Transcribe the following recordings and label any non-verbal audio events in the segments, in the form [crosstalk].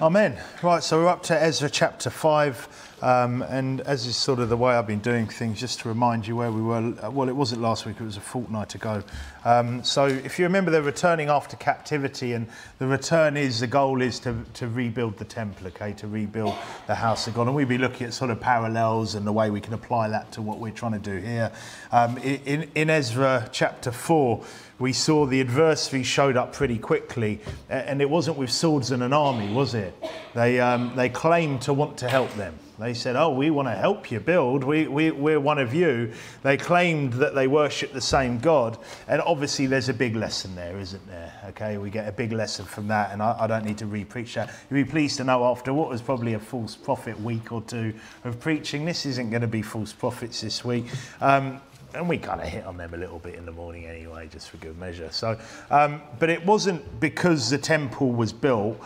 Amen. Right, so we're up to Ezra chapter 5. Um, and as is sort of the way I've been doing things, just to remind you where we were, well, it wasn't last week, it was a fortnight ago. Um, so if you remember, they're returning after captivity, and the return is the goal is to, to rebuild the temple, okay, to rebuild the house of God. And we'll be looking at sort of parallels and the way we can apply that to what we're trying to do here. Um, in, in Ezra chapter 4, we saw the adversary showed up pretty quickly, and it wasn't with swords and an army, was it? They, um, they claimed to want to help them. They said, Oh, we want to help you build. We, we, we're one of you. They claimed that they worship the same God. And obviously, there's a big lesson there, isn't there? Okay, we get a big lesson from that. And I, I don't need to re preach that. You'll be pleased to know after what was probably a false prophet week or two of preaching, this isn't going to be false prophets this week. Um, and we kind of hit on them a little bit in the morning anyway, just for good measure. So, um, but it wasn't because the temple was built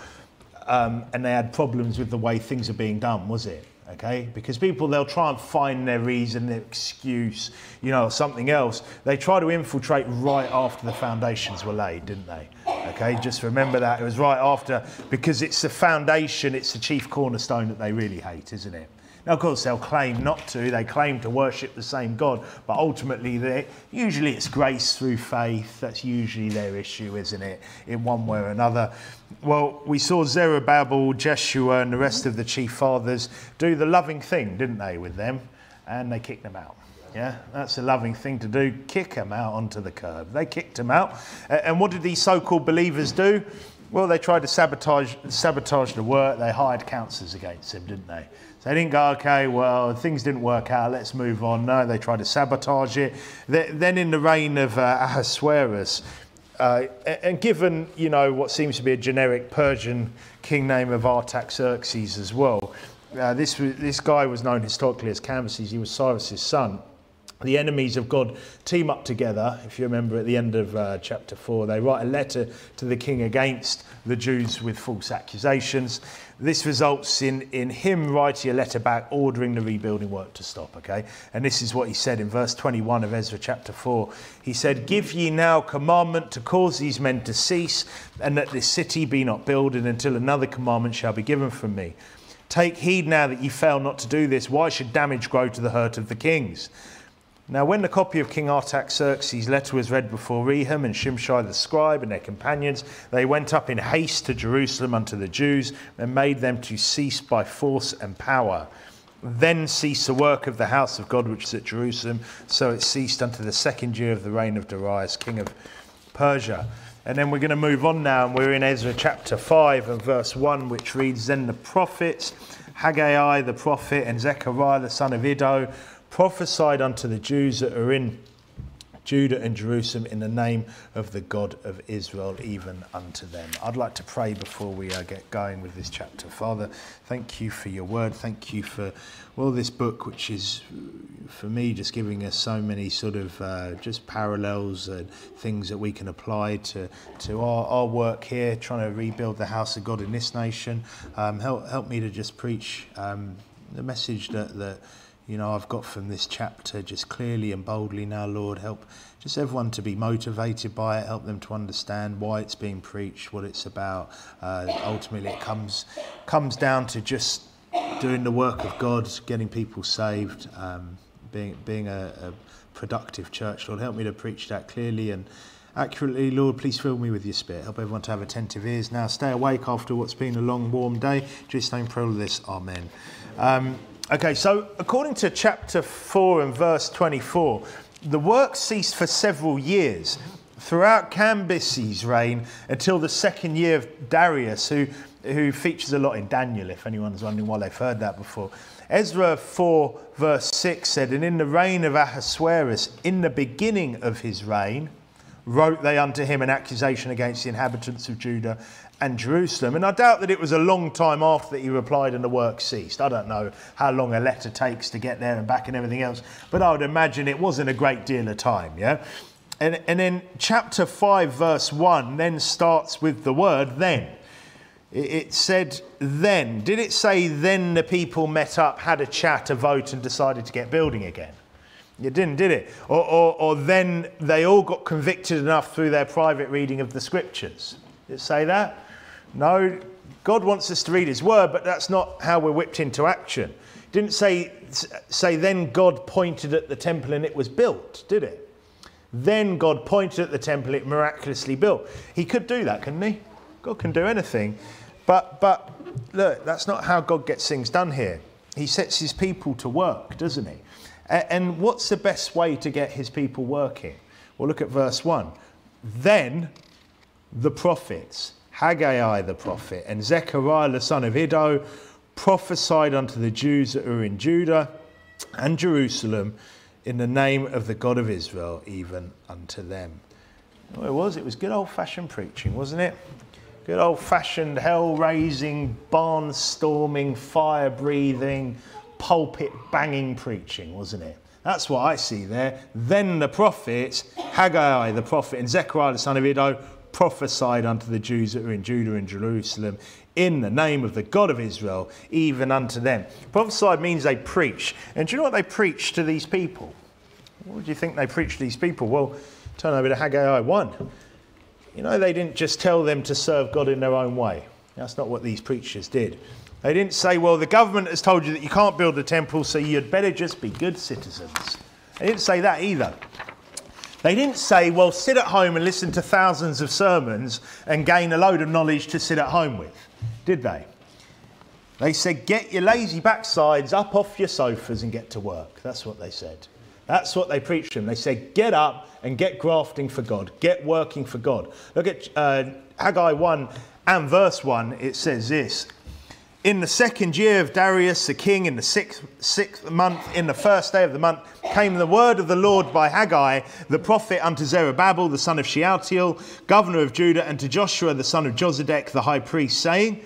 um, and they had problems with the way things are being done, was it? Okay, because people they'll try and find their reason, their excuse, you know, something else. They try to infiltrate right after the foundations were laid, didn't they? Okay, just remember that it was right after because it's the foundation, it's the chief cornerstone that they really hate, isn't it? Now, of course, they'll claim not to. They claim to worship the same God, but ultimately, usually it's grace through faith. That's usually their issue, isn't it? In one way or another. Well, we saw Zerubbabel, Jeshua, and the rest of the chief fathers do the loving thing, didn't they, with them? And they kicked them out. Yeah, that's a loving thing to do. Kick them out onto the curb. They kicked them out. And what did these so called believers do? Well, they tried to sabotage, sabotage the work. They hired counsellors against him, didn't they? So they didn't go, okay, well, things didn't work out, let's move on. No, they tried to sabotage it. Then in the reign of uh, Ahasuerus, uh, and given, you know, what seems to be a generic Persian king name of Artaxerxes as well, uh, this, this guy was known historically as Cambyses. He was Cyrus's son the enemies of God team up together. If you remember at the end of uh, chapter 4, they write a letter to the king against the Jews with false accusations. This results in, in him writing a letter back ordering the rebuilding work to stop, okay? And this is what he said in verse 21 of Ezra chapter 4. He said, Give ye now commandment to cause these men to cease, and that this city be not builded until another commandment shall be given from me. Take heed now that ye fail not to do this. Why should damage grow to the hurt of the kings? Now, when the copy of King Artaxerxes' letter was read before Rehum and Shimshai the scribe and their companions, they went up in haste to Jerusalem unto the Jews and made them to cease by force and power. Then ceased the work of the house of God which is at Jerusalem, so it ceased unto the second year of the reign of Darius, king of Persia. And then we're going to move on now, and we're in Ezra chapter 5 and verse 1, which reads Then the prophets, Haggai the prophet, and Zechariah the son of Iddo, prophesied unto the Jews that are in Judah and Jerusalem in the name of the God of Israel, even unto them. I'd like to pray before we uh, get going with this chapter. Father, thank you for your word. Thank you for, well, this book, which is, for me, just giving us so many sort of uh, just parallels and things that we can apply to, to our, our work here, trying to rebuild the house of God in this nation. Um, help, help me to just preach um, the message that, that you know, I've got from this chapter just clearly and boldly now, Lord. Help just everyone to be motivated by it, help them to understand why it's being preached, what it's about. Uh, ultimately, it comes, comes down to just doing the work of God, getting people saved, um, being, being a, a productive church. Lord, help me to preach that clearly and accurately. Lord, please fill me with your spirit. Help everyone to have attentive ears. Now, stay awake after what's been a long, warm day. Just name pray all this. Amen. Um, Okay, so according to chapter 4 and verse 24, the work ceased for several years throughout Cambyses' reign until the second year of Darius, who, who features a lot in Daniel, if anyone's wondering why they've heard that before. Ezra 4, verse 6 said, And in the reign of Ahasuerus, in the beginning of his reign, wrote they unto him an accusation against the inhabitants of Judah and Jerusalem. And I doubt that it was a long time after that he replied and the work ceased. I don't know how long a letter takes to get there and back and everything else, but I would imagine it wasn't a great deal of time, yeah? And, and then chapter 5, verse 1 then starts with the word then. It, said then. Did it say then the people met up, had a chat, a vote, and decided to get building again? It didn't, did it? Or, or, or then they all got convicted enough through their private reading of the scriptures. Did it say that? No, God wants us to read his word, but that's not how we're whipped into action. It didn't say, say then God pointed at the temple and it was built, did it? Then God pointed at the temple, it miraculously built. He could do that, couldn't he? God can do anything. But, but look, that's not how God gets things done here. He sets his people to work, doesn't he? And what's the best way to get his people working? Well, look at verse 1. Then the prophets, Haggai the prophet, and Zechariah the son of Iddo, prophesied unto the Jews that were in Judah and Jerusalem in the name of the God of Israel, even unto them. Well, it was, it was good old fashioned preaching, wasn't it? Good old fashioned hell raising, barn storming, fire breathing, pulpit banging preaching, wasn't it? That's what I see there. Then the prophets, Haggai the prophet and Zechariah the son of Iddo, prophesied unto the Jews that were in Judah and Jerusalem in the name of the God of Israel, even unto them. Prophesied means they preach. And do you know what they preach to these people? What do you think they preach to these people? Well, turn over to Haggai 1. You know, they didn't just tell them to serve God in their own way. That's not what these preachers did. They didn't say, well, the government has told you that you can't build a temple, so you'd better just be good citizens. They didn't say that either. They didn't say, well, sit at home and listen to thousands of sermons and gain a load of knowledge to sit at home with, did they? They said, get your lazy backsides up off your sofas and get to work. That's what they said. That's what they preached to them. They said, get up and get grafting for God, get working for God. Look at uh, Haggai 1 and verse 1, it says this in the second year of Darius the king, in the sixth, sixth month, in the first day of the month, came the word of the Lord by Haggai, the prophet, unto Zerubbabel, the son of Shealtiel, governor of Judah, and to Joshua, the son of Josedek, the high priest, saying,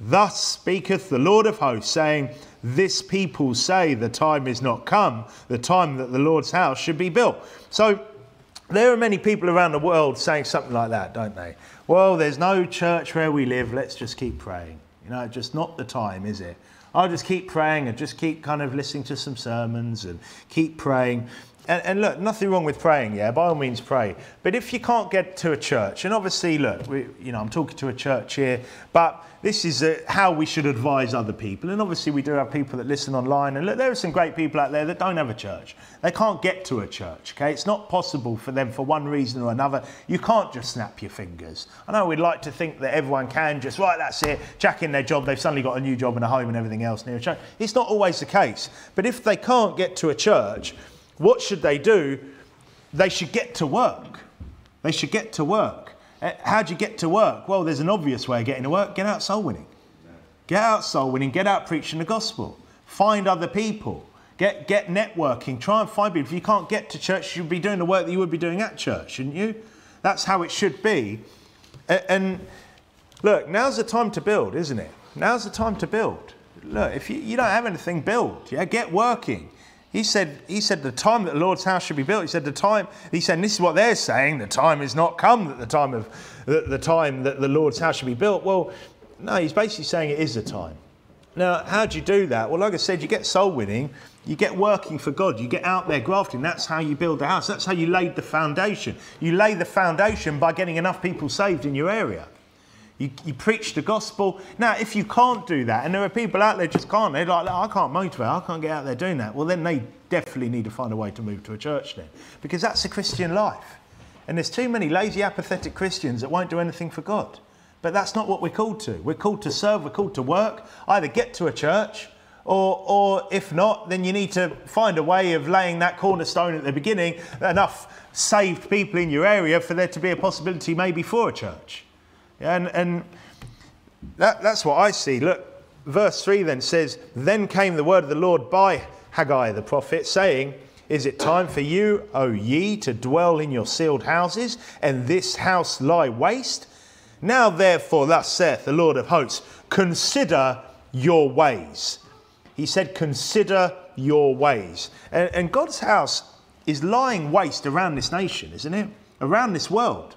Thus speaketh the Lord of hosts, saying, This people say the time is not come, the time that the Lord's house should be built. So there are many people around the world saying something like that, don't they? Well, there's no church where we live, let's just keep praying. You know, just not the time, is it? I'll just keep praying and just keep kind of listening to some sermons and keep praying. And, and, look, nothing wrong with praying, yeah, by all means pray. But if you can't get to a church, and obviously, look, we, you know, I'm talking to a church here, but this is uh, how we should advise other people. And obviously, we do have people that listen online. And look, there are some great people out there that don't have a church. They can't get to a church, okay? It's not possible for them for one reason or another. You can't just snap your fingers. I know we'd like to think that everyone can just, right, that's it, jack in their job, they've suddenly got a new job and a home and everything else near a church. It's not always the case. But if they can't get to a church, what should they do? They should get to work. They should get to work. Uh, how do you get to work? Well, there's an obvious way of getting to work. Get out soul winning. Get out soul winning. Get out preaching the gospel. Find other people. Get, get networking. Try and find people. If you can't get to church, you should be doing the work that you would be doing at church, shouldn't you? That's how it should be. And look, now's the time to build, isn't it? Now's the time to build. Look, if you, you don't have anything, build. Yeah, get working. He said, he said the time that the Lord's house should be built. He said the time. He said, this is what they're saying. The time is not come that the time of the, the time that the Lord's house should be built. Well, no, he's basically saying it is the time. Now, how do you do that? Well, like I said, you get soul winning, you get working for God, you get out there grafting. That's how you build the house. That's how you laid the foundation. You lay the foundation by getting enough people saved in your area. You, you preach the gospel. Now, if you can't do that, and there are people out there just can't, they're like, I can't motivate, I can't get out there doing that. Well, then they definitely need to find a way to move to a church then, because that's the Christian life. And there's too many lazy, apathetic Christians that won't do anything for God. But that's not what we're called to. We're called to serve, we're called to work, either get to a church, or, or if not, then you need to find a way of laying that cornerstone at the beginning, enough saved people in your area for there to be a possibility maybe for a church. And, and that, that's what I see. Look, verse 3 then says, Then came the word of the Lord by Haggai the prophet, saying, Is it time for you, O ye, to dwell in your cieled houses, and this house lie waste? Now therefore, thus saith the Lord of hosts, consider your ways. He said, Consider your ways. And, and God's house is lying waste around this nation, isn't it? Around this world.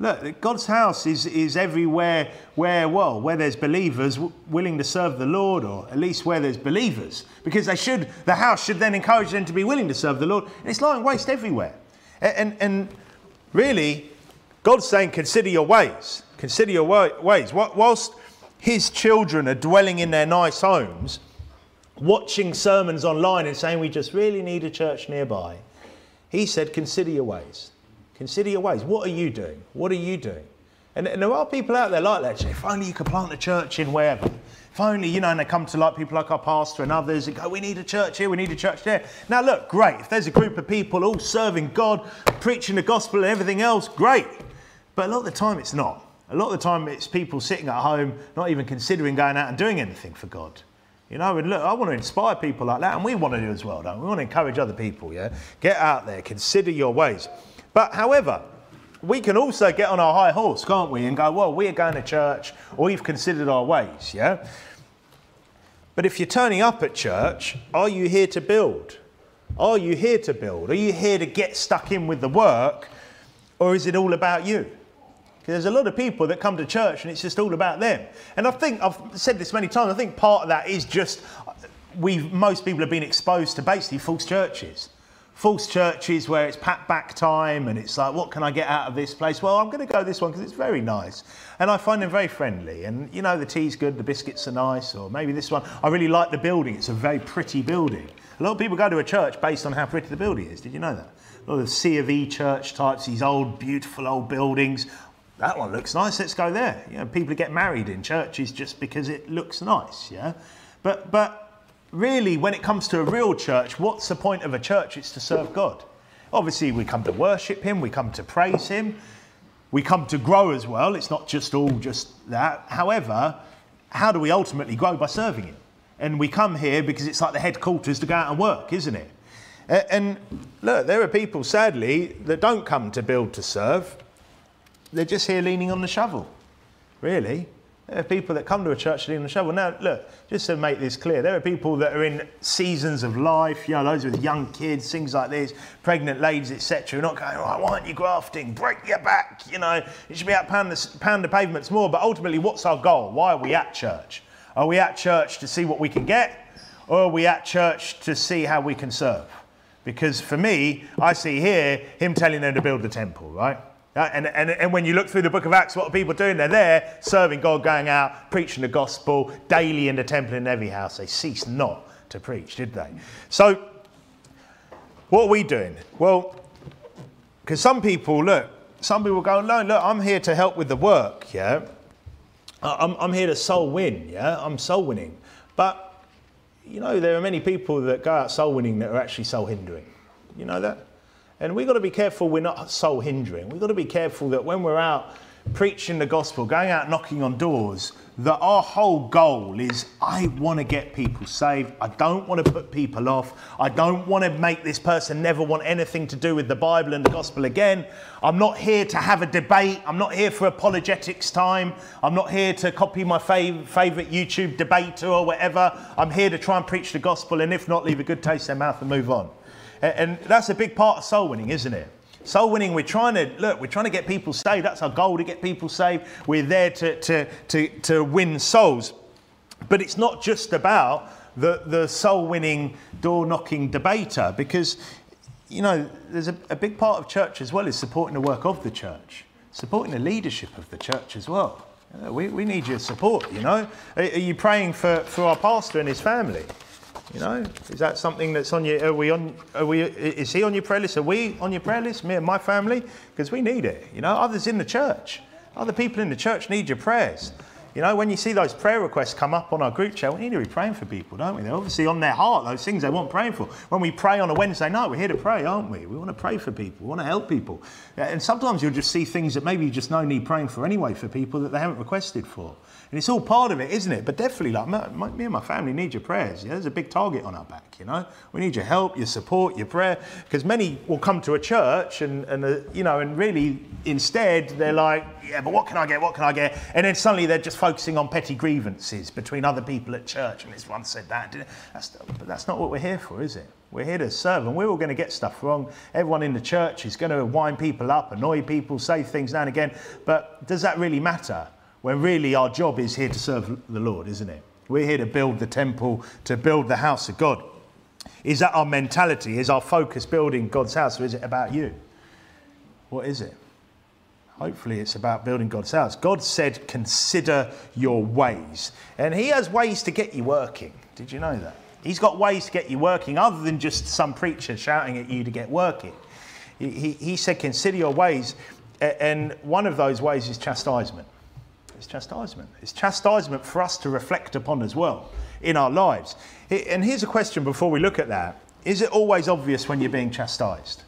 Look, God's house is, is everywhere where, well, where there's believers willing to serve the Lord, or at least where there's believers, because they should, the house should then encourage them to be willing to serve the Lord. And it's lying waste everywhere. And, and, and really, God's saying, consider your ways. Consider your ways. Whilst his children are dwelling in their nice homes, watching sermons online and saying, We just really need a church nearby, he said, Consider your ways. Consider your ways. What are you doing? What are you doing? And, and there are people out there like that. If only you could plant a church in wherever. If only, you know, and they come to like people like our pastor and others and go, we need a church here, we need a church there. Now, look, great. If there's a group of people all serving God, preaching the gospel and everything else, great. But a lot of the time, it's not. A lot of the time, it's people sitting at home, not even considering going out and doing anything for God. You know, and look, I want to inspire people like that, and we want to do as well, don't we? We want to encourage other people, yeah? Get out there, consider your ways. But however, we can also get on our high horse, can't we, and go, well, we're going to church, or we've considered our ways, yeah? But if you're turning up at church, are you here to build? Are you here to build? Are you here to get stuck in with the work, or is it all about you? Because there's a lot of people that come to church and it's just all about them. And I think, I've said this many times, I think part of that is just we most people have been exposed to basically false churches. False churches where it's pat back time and it's like, what can I get out of this place? Well, I'm going to go this one because it's very nice. And I find them very friendly. And you know, the tea's good, the biscuits are nice, or maybe this one. I really like the building, it's a very pretty building. A lot of people go to a church based on how pretty the building is. Did you know that? A lot of C of E church types, these old, beautiful old buildings that one looks nice, let's go there. You know, people get married in churches just because it looks nice, yeah? But, but really, when it comes to a real church, what's the point of a church? It's to serve God. Obviously, we come to worship Him, we come to praise Him, we come to grow as well. It's not just all just that. However, how do we ultimately grow? By serving Him. And we come here because it's like the headquarters to go out and work, isn't it? And look, there are people, sadly, that don't come to build to serve they're just here leaning on the shovel, really. There are people that come to a church leaning on the shovel. Now, look, just to make this clear, there are people that are in seasons of life, you know, those with young kids, things like this, pregnant ladies, etc. are Not going, right, why aren't you grafting? Break your back, you know. You should be out pound the, pound the pavements more. But ultimately, what's our goal? Why are we at church? Are we at church to see what we can get? Or are we at church to see how we can serve? Because for me, I see here him telling them to build the temple, right? Uh, and, and, and when you look through the book of Acts, what are people doing? They're there serving God, going out, preaching the gospel daily in the temple in every house. They ceased not to preach, did they? So, what are we doing? Well, because some people, look, some people go, no, look, I'm here to help with the work, yeah? I'm, I'm here to soul win, yeah? I'm soul winning. But, you know, there are many people that go out soul winning that are actually soul hindering. You know that? And we've got to be careful we're not soul hindering. We've got to be careful that when we're out preaching the gospel, going out knocking on doors, that our whole goal is I want to get people saved. I don't want to put people off. I don't want to make this person never want anything to do with the Bible and the gospel again. I'm not here to have a debate. I'm not here for apologetics time. I'm not here to copy my fav- favorite YouTube debater or whatever. I'm here to try and preach the gospel and if not, leave a good taste in their mouth and move on. And that's a big part of soul winning, isn't it? Soul winning, we're trying to look, we're trying to get people saved. That's our goal to get people saved. We're there to, to, to, to win souls. But it's not just about the, the soul winning, door knocking debater, because, you know, there's a, a big part of church as well is supporting the work of the church, supporting the leadership of the church as well. Uh, we, we need your support, you know. Are, are you praying for, for our pastor and his family? You know, is that something that's on your? Are we on? Are we? Is he on your prayer list? Are we on your prayer list? Me and my family, because we need it. You know, others in the church, other people in the church need your prayers. You know, when you see those prayer requests come up on our group chat, we need to be praying for people, don't we? They're obviously on their heart, those things they want praying for. When we pray on a Wednesday night, we're here to pray, aren't we? We want to pray for people, we want to help people. And sometimes you'll just see things that maybe you just no need praying for anyway for people that they haven't requested for. And it's all part of it, isn't it? But definitely, like my, my, me and my family need your prayers. Yeah? There's a big target on our back, you know. We need your help, your support, your prayer, because many will come to a church and, and uh, you know, and really instead they're like, yeah, but what can I get? What can I get? And then suddenly they're just focusing on petty grievances between other people at church. And this one said that. That's, but that's not what we're here for, is it? We're here to serve, and we're all going to get stuff wrong. Everyone in the church is going to wind people up, annoy people, say things now and again. But does that really matter? When really our job is here to serve the Lord, isn't it? We're here to build the temple, to build the house of God. Is that our mentality? Is our focus building God's house, or is it about you? What is it? Hopefully, it's about building God's house. God said, Consider your ways. And He has ways to get you working. Did you know that? He's got ways to get you working other than just some preacher shouting at you to get working. He, he, he said, Consider your ways. And one of those ways is chastisement. It's chastisement. It's chastisement for us to reflect upon as well in our lives. And here's a question before we look at that Is it always obvious when you're being chastised?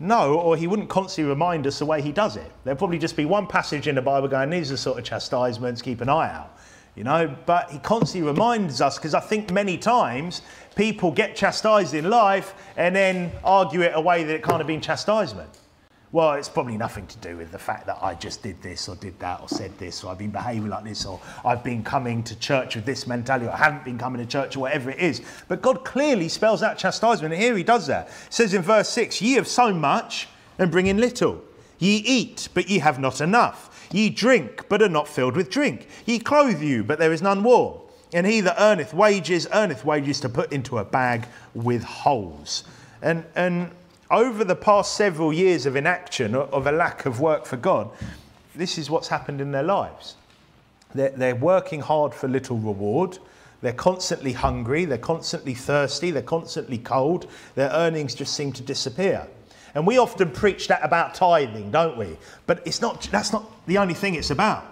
No, or he wouldn't constantly remind us the way he does it. There'll probably just be one passage in the Bible going, these are sort of chastisements, keep an eye out. You know, but he constantly reminds us because I think many times people get chastised in life and then argue it away that it can't have been chastisement. Well, it's probably nothing to do with the fact that I just did this or did that or said this or I've been behaving like this or I've been coming to church with this mentality or I haven't been coming to church or whatever it is. But God clearly spells out chastisement and here he does that. It says in verse 6, Ye have sown much and bring in little. Ye eat, but ye have not enough. Ye drink, but are not filled with drink. Ye clothe you, but there is none warm. And he that earneth wages, earneth wages to put into a bag with holes. And, and over the past several years of inaction, of a lack of work for God, this is what's happened in their lives. They're, they're working hard for little reward. They're constantly hungry. They're constantly thirsty. They're constantly cold. Their earnings just seem to disappear. And we often preach that about tithing, don't we? But it's not, that's not the only thing it's about.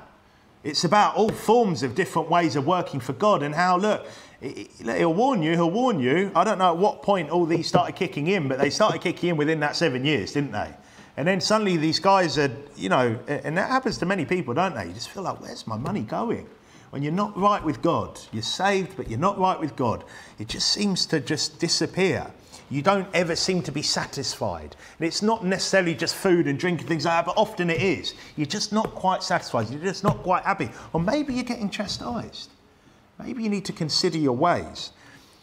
It's about all forms of different ways of working for God and how, look, he'll warn you, he'll warn you. I don't know at what point all these started kicking in, but they started kicking in within that seven years, didn't they? And then suddenly these guys are, you know, and that happens to many people, don't they? You just feel like, where's my money going? When you're not right with God, you're saved, but you're not right with God, it just seems to just disappear. You don't ever seem to be satisfied. And it's not necessarily just food and drink and things like that, but often it is. You're just not quite satisfied. You're just not quite happy. Or maybe you're getting chastised. Maybe you need to consider your ways.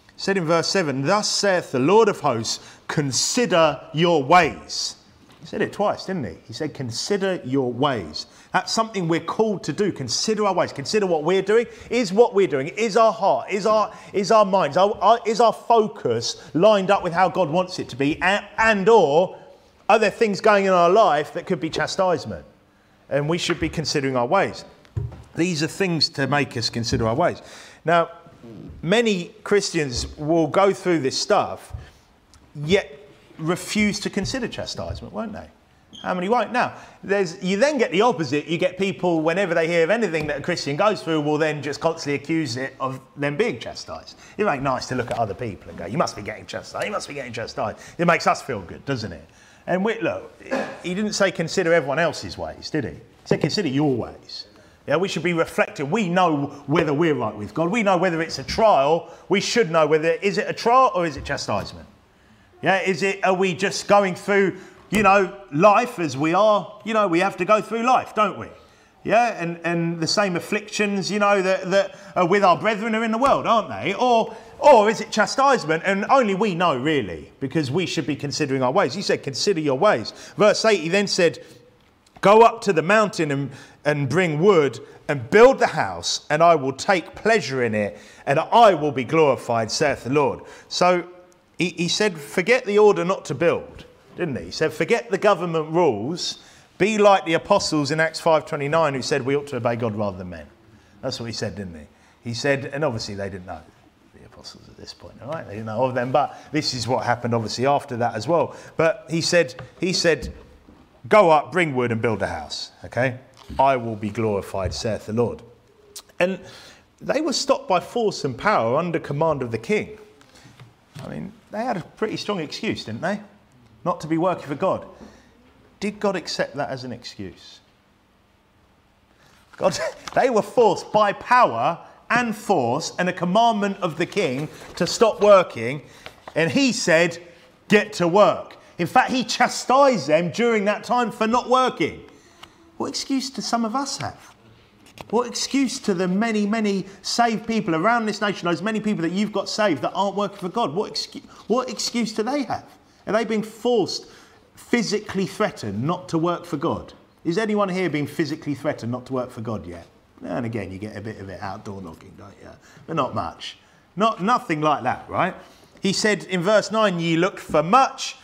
It said in verse 7, Thus saith the Lord of hosts, consider your ways. He said it twice, didn't he? He said, Consider your ways. That's something we're called to do. Consider our ways. Consider what we're doing. Is what we're doing, is our heart, is our, is our minds, our, our, is our focus lined up with how God wants it to be? And, and or are there things going in our life that could be chastisement? And we should be considering our ways. These are things to make us consider our ways. Now, many Christians will go through this stuff, yet refuse to consider chastisement, won't they? How many won't? Now, there's, you then get the opposite. You get people, whenever they hear of anything that a Christian goes through, will then just constantly accuse it of them being chastised. It ain't nice to look at other people and go, you must be getting chastised, you must be getting chastised. It makes us feel good, doesn't it? And look, he didn't say consider everyone else's ways, did he? He said consider your ways. Yeah, we should be reflecting. We know whether we're right with God. We know whether it's a trial. We should know whether is it a trial or is it chastisement. Yeah, is it? Are we just going through, you know, life as we are? You know, we have to go through life, don't we? Yeah, and, and the same afflictions, you know, that, that are with our brethren are in the world, aren't they? Or or is it chastisement? And only we know, really, because we should be considering our ways. He said, Consider your ways. Verse 8, he then said, Go up to the mountain and, and bring wood and build the house, and I will take pleasure in it, and I will be glorified, saith the Lord. So he, he said, forget the order not to build, didn't he? He said, forget the government rules. Be like the apostles in Acts 5.29 who said we ought to obey God rather than men. That's what he said, didn't he? He said, and obviously they didn't know the apostles at this point, all right? They didn't know of them, but this is what happened obviously after that as well. But he said, he said, go up, bring wood and build a house, okay? I will be glorified, saith the Lord. And they were stopped by force and power under command of the king. I mean, they had a pretty strong excuse, didn't they? Not to be working for God. Did God accept that as an excuse? God, [laughs] they were forced by power and force and a commandment of the king to stop working, and he said, Get to work. In fact, he chastised them during that time for not working. What excuse do some of us have? What excuse to the many, many saved people around this nation, those many people that you've got saved that aren't working for God, what, excuse, what excuse do they have? Are they being forced, physically threatened not to work for God? Is anyone here being physically threatened not to work for God yet? And again, you get a bit of it outdoor knocking, don't you? But not much. Not, nothing like that, right? He said in verse 9, Ye looked for much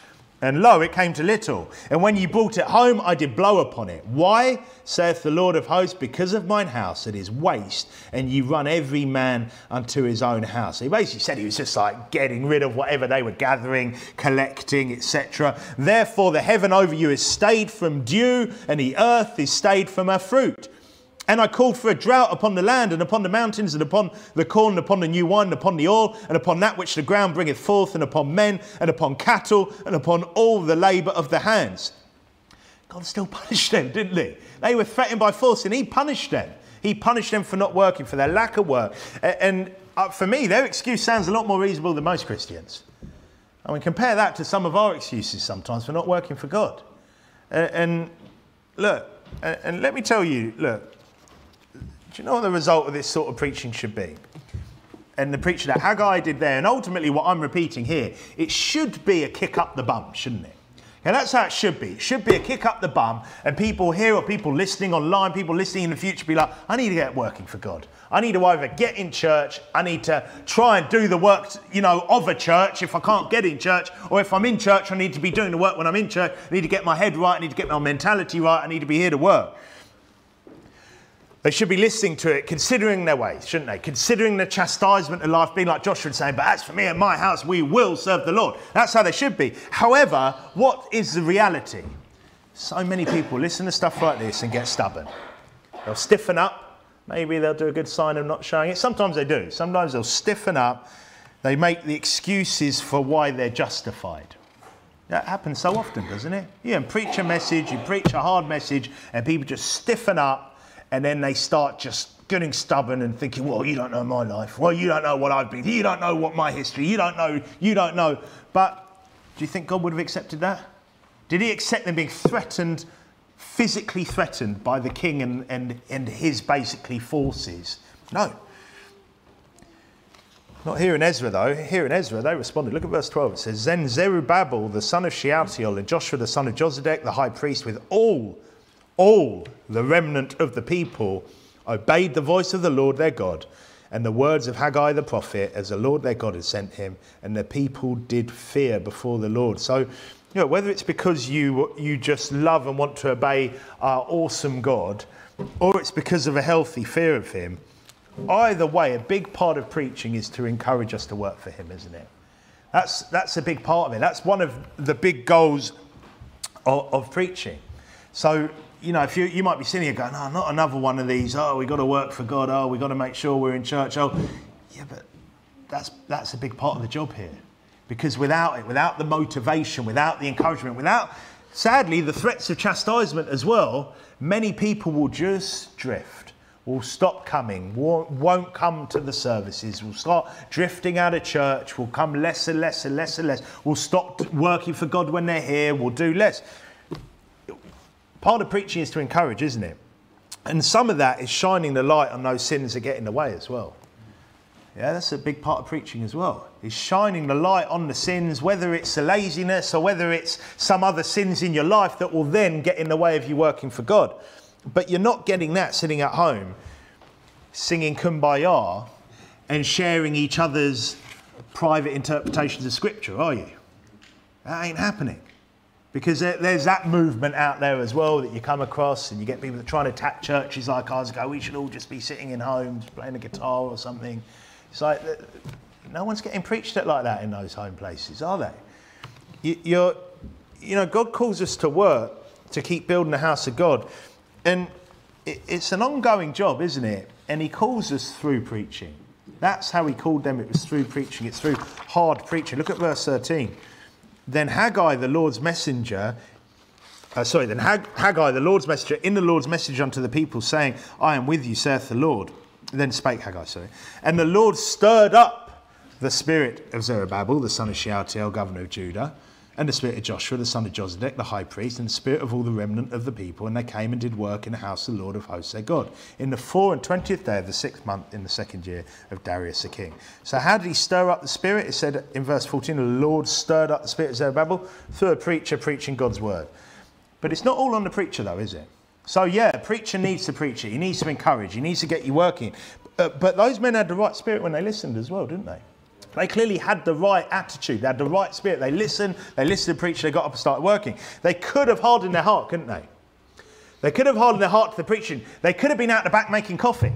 And lo, it came to little. And when you brought it home, I did blow upon it. Why, saith the Lord of hosts, because of mine house it is waste, and you run every man unto his own house. He basically said he was just like getting rid of whatever they were gathering, collecting, etc. Therefore, the heaven over you is stayed from dew, and the earth is stayed from her fruit. And I called for a drought upon the land and upon the mountains and upon the corn and upon the new wine and upon the oil and upon that which the ground bringeth forth and upon men and upon cattle and upon all the labour of the hands. God still [laughs] punished them, didn't he? They were threatened by force and he punished them. He punished them for not working, for their lack of work. And uh, for me, their excuse sounds a lot more reasonable than most Christians. I mean, compare that to some of our excuses sometimes for not working for God. And look, and let me tell you, look, do you know what the result of this sort of preaching should be? And the preaching that Haggai did there, and ultimately what I'm repeating here, it should be a kick up the bum, shouldn't it? And that's how it should be. It should be a kick up the bum, and people here or people listening online, people listening in the future be like, I need to get working for God. I need to either get in church, I need to try and do the work, you know, of a church if I can't get in church, or if I'm in church, I need to be doing the work when I'm in church. I need to get my head right, I need to get my mentality right, I need to be here to work. They should be listening to it, considering their ways, shouldn't they? Considering the chastisement of life, being like Joshua and saying, But as for me and my house, we will serve the Lord. That's how they should be. However, what is the reality? So many people listen to stuff like this and get stubborn. They'll stiffen up. Maybe they'll do a good sign of not showing it. Sometimes they do. Sometimes they'll stiffen up. They make the excuses for why they're justified. That happens so often, doesn't it? You and preach a message, you preach a hard message, and people just stiffen up and then they start just getting stubborn and thinking, well, you don't know my life. Well, you don't know what I've been. You don't know what my history. You don't know. You don't know. But do you think God would have accepted that? Did he accept them being threatened, physically threatened by the king and, and, and his basically forces? No. Not here in Ezra, though. Here in Ezra, they responded. Look at verse 12. It says, Then Zerubbabel, the son of Shealtiel, and Joshua, the son of Josedek, the high priest, with all all the remnant of the people obeyed the voice of the Lord their God and the words of Haggai the prophet as the Lord their God had sent him, and the people did fear before the Lord. So, you know, whether it's because you, you just love and want to obey our awesome God, or it's because of a healthy fear of him, either way, a big part of preaching is to encourage us to work for him, isn't it? That's, that's a big part of it. That's one of the big goals of, of preaching. So you know, if you, you might be sitting here going, oh, not another one of these. Oh, we've got to work for God. Oh, we've got to make sure we're in church. Oh, yeah, but that's, that's a big part of the job here. Because without it, without the motivation, without the encouragement, without, sadly, the threats of chastisement as well, many people will just drift, will stop coming, won't come to the services, will start drifting out of church, will come less and less and less and less, will stop working for God when they're here, will do less. Part of preaching is to encourage, isn't it? And some of that is shining the light on those sins that get in the way as well. Yeah, that's a big part of preaching as well. Is shining the light on the sins, whether it's the laziness or whether it's some other sins in your life that will then get in the way of you working for God. But you're not getting that sitting at home, singing kumbaya and sharing each other's private interpretations of scripture, are you? That ain't happening because there's that movement out there as well that you come across and you get people that try to attack churches like ours go we should all just be sitting in homes playing a guitar or something. It's like no one's getting preached at like that in those home places are they? You, you're you know god calls us to work to keep building the house of god. And it, it's an ongoing job isn't it? And he calls us through preaching. That's how he called them. It was through preaching. It's through hard preaching. Look at verse 13 then Haggai, the Lord's messenger, uh, sorry, then Hag- Haggai, the Lord's messenger, in the Lord's message unto the people, saying, I am with you, saith the Lord. Then spake Haggai, sorry. And the Lord stirred up the spirit of Zerubbabel, the son of Shealtiel, governor of Judah, and the spirit of Joshua, the son of Josedek, the high priest, and the spirit of all the remnant of the people, and they came and did work in the house of the Lord of hosts their God, in the four and twentieth day of the sixth month in the second year of Darius the king. So how did he stir up the spirit? It said in verse 14, the Lord stirred up the spirit of Zerubbabel through a preacher preaching God's word. But it's not all on the preacher though, is it? So yeah, a preacher needs to preach it. He needs to encourage. He needs to get you working. Uh, but those men had the right spirit when they listened as well, didn't they? They clearly had the right attitude, they had the right spirit. They listened, they listened to the preacher, they got up and started working. They could have hardened their heart, couldn't they? They could have hardened their heart to the preaching. They could have been out the back making coffee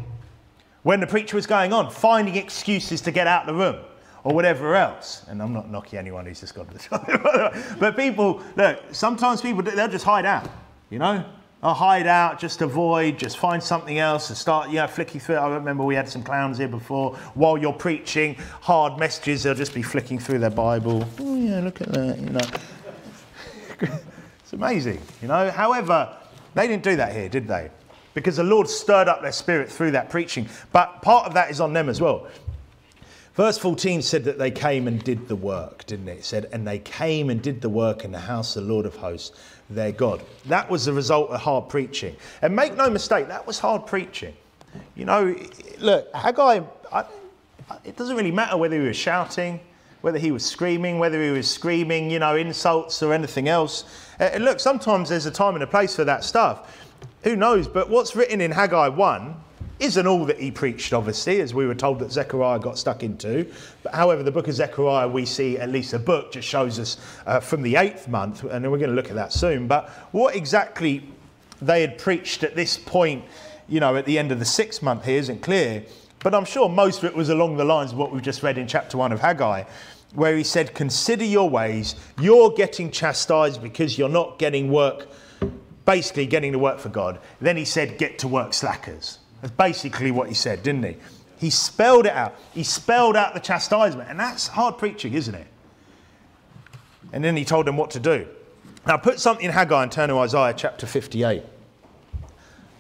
when the preacher was going on, finding excuses to get out of the room or whatever else. And I'm not knocking anyone who's just got the [laughs] top. but people, look, sometimes people, they'll just hide out, you know? I'll hide out, just avoid, just find something else and start, you know, flicking through. I remember we had some clowns here before. While you're preaching hard messages, they'll just be flicking through their Bible. Oh, yeah, look at that, you know. [laughs] it's amazing, you know. However, they didn't do that here, did they? Because the Lord stirred up their spirit through that preaching. But part of that is on them as well. Verse 14 said that they came and did the work, didn't it? It said, and they came and did the work in the house of the Lord of hosts their God. That was the result of hard preaching. And make no mistake, that was hard preaching. You know, look, Haggai, I, it doesn't really matter whether he was shouting, whether he was screaming, whether he was screaming, you know, insults or anything else. And look, sometimes there's a time and a place for that stuff. Who knows? But what's written in Haggai 1 isn't all that he preached, obviously, as we were told that Zechariah got stuck into. But however, the book of Zechariah, we see at least a book just shows us uh, from the eighth month, and we're going to look at that soon. But what exactly they had preached at this point, you know, at the end of the sixth month here isn't clear. But I'm sure most of it was along the lines of what we've just read in chapter one of Haggai, where he said, Consider your ways. You're getting chastised because you're not getting work, basically getting to work for God. Then he said, Get to work, slackers. That's basically what he said, didn't he? He spelled it out. He spelled out the chastisement. And that's hard preaching, isn't it? And then he told them what to do. Now, put something in Haggai and turn to Isaiah chapter 58.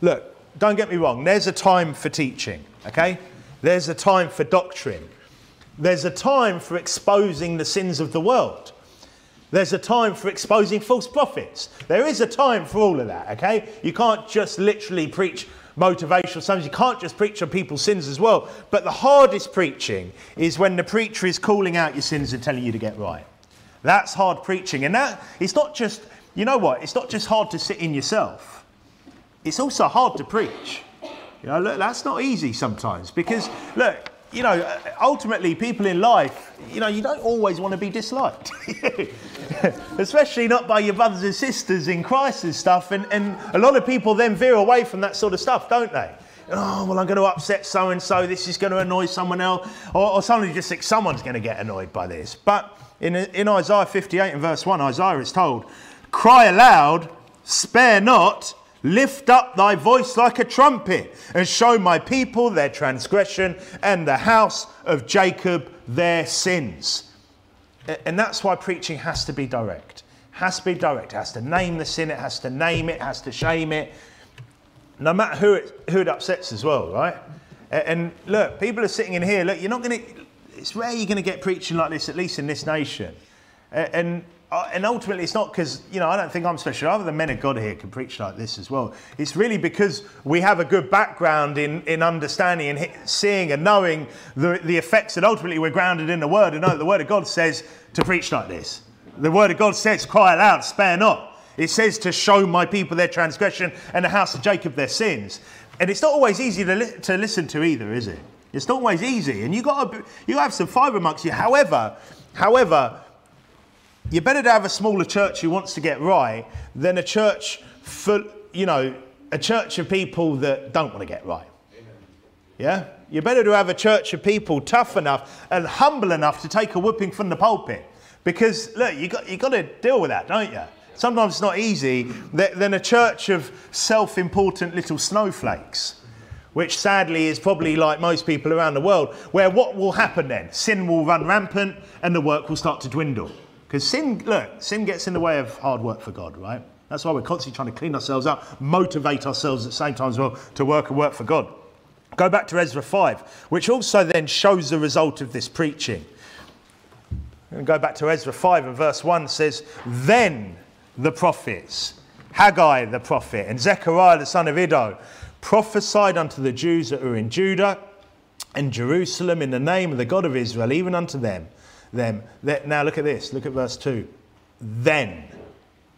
Look, don't get me wrong. There's a time for teaching, okay? There's a time for doctrine. There's a time for exposing the sins of the world. There's a time for exposing false prophets. There is a time for all of that, okay? You can't just literally preach motivational sermons. You can't just preach on people's sins as well. But the hardest preaching is when the preacher is calling out your sins and telling you to get right. That's hard preaching. And that it's not just, you know what, it's not just hard to sit in yourself. It's also hard to preach. You know, look, that's not easy sometimes because look, you know, ultimately, people in life, you know, you don't always want to be disliked, [laughs] especially not by your brothers and sisters in Christ and stuff. And, and a lot of people then veer away from that sort of stuff, don't they? Oh, well, I'm going to upset so and so. This is going to annoy someone else. Or, or suddenly just think someone's going to get annoyed by this. But in, in Isaiah 58 and verse 1, Isaiah is told, Cry aloud, spare not Lift up thy voice like a trumpet and show my people their transgression and the house of Jacob their sins. And that's why preaching has to be direct. Has to be direct. It has to name the sin, it has to name it, it has to shame it. No matter who it, who it upsets as well, right? And look, people are sitting in here, look, you're not going to, it's rare you're going to get preaching like this, at least in this nation. And uh, and ultimately, it's not because, you know, I don't think I'm special. Other than men of God here can preach like this as well. It's really because we have a good background in, in understanding and seeing and knowing the, the effects that ultimately we're grounded in the Word and know the Word of God says to preach like this. The Word of God says, cry aloud, spare not. It says to show my people their transgression and the house of Jacob their sins. And it's not always easy to, li- to listen to either, is it? It's not always easy. And you got you have some fibre amongst you. However, however, you're better to have a smaller church who wants to get right than a church for, you know, a church of people that don't want to get right. Yeah? You're better to have a church of people tough enough and humble enough to take a whooping from the pulpit. Because, look, you got, you got to deal with that, don't you? Sometimes it's not easy than a church of self important little snowflakes, which sadly is probably like most people around the world, where what will happen then? Sin will run rampant and the work will start to dwindle. Because sin, look, sin gets in the way of hard work for God, right? That's why we're constantly trying to clean ourselves up, motivate ourselves at the same time as well to work and work for God. Go back to Ezra 5, which also then shows the result of this preaching. And go back to Ezra 5 and verse 1 says, Then the prophets, Haggai the prophet, and Zechariah the son of Iddo, prophesied unto the Jews that were in Judah and Jerusalem in the name of the God of Israel, even unto them them. Now look at this. Look at verse 2. Then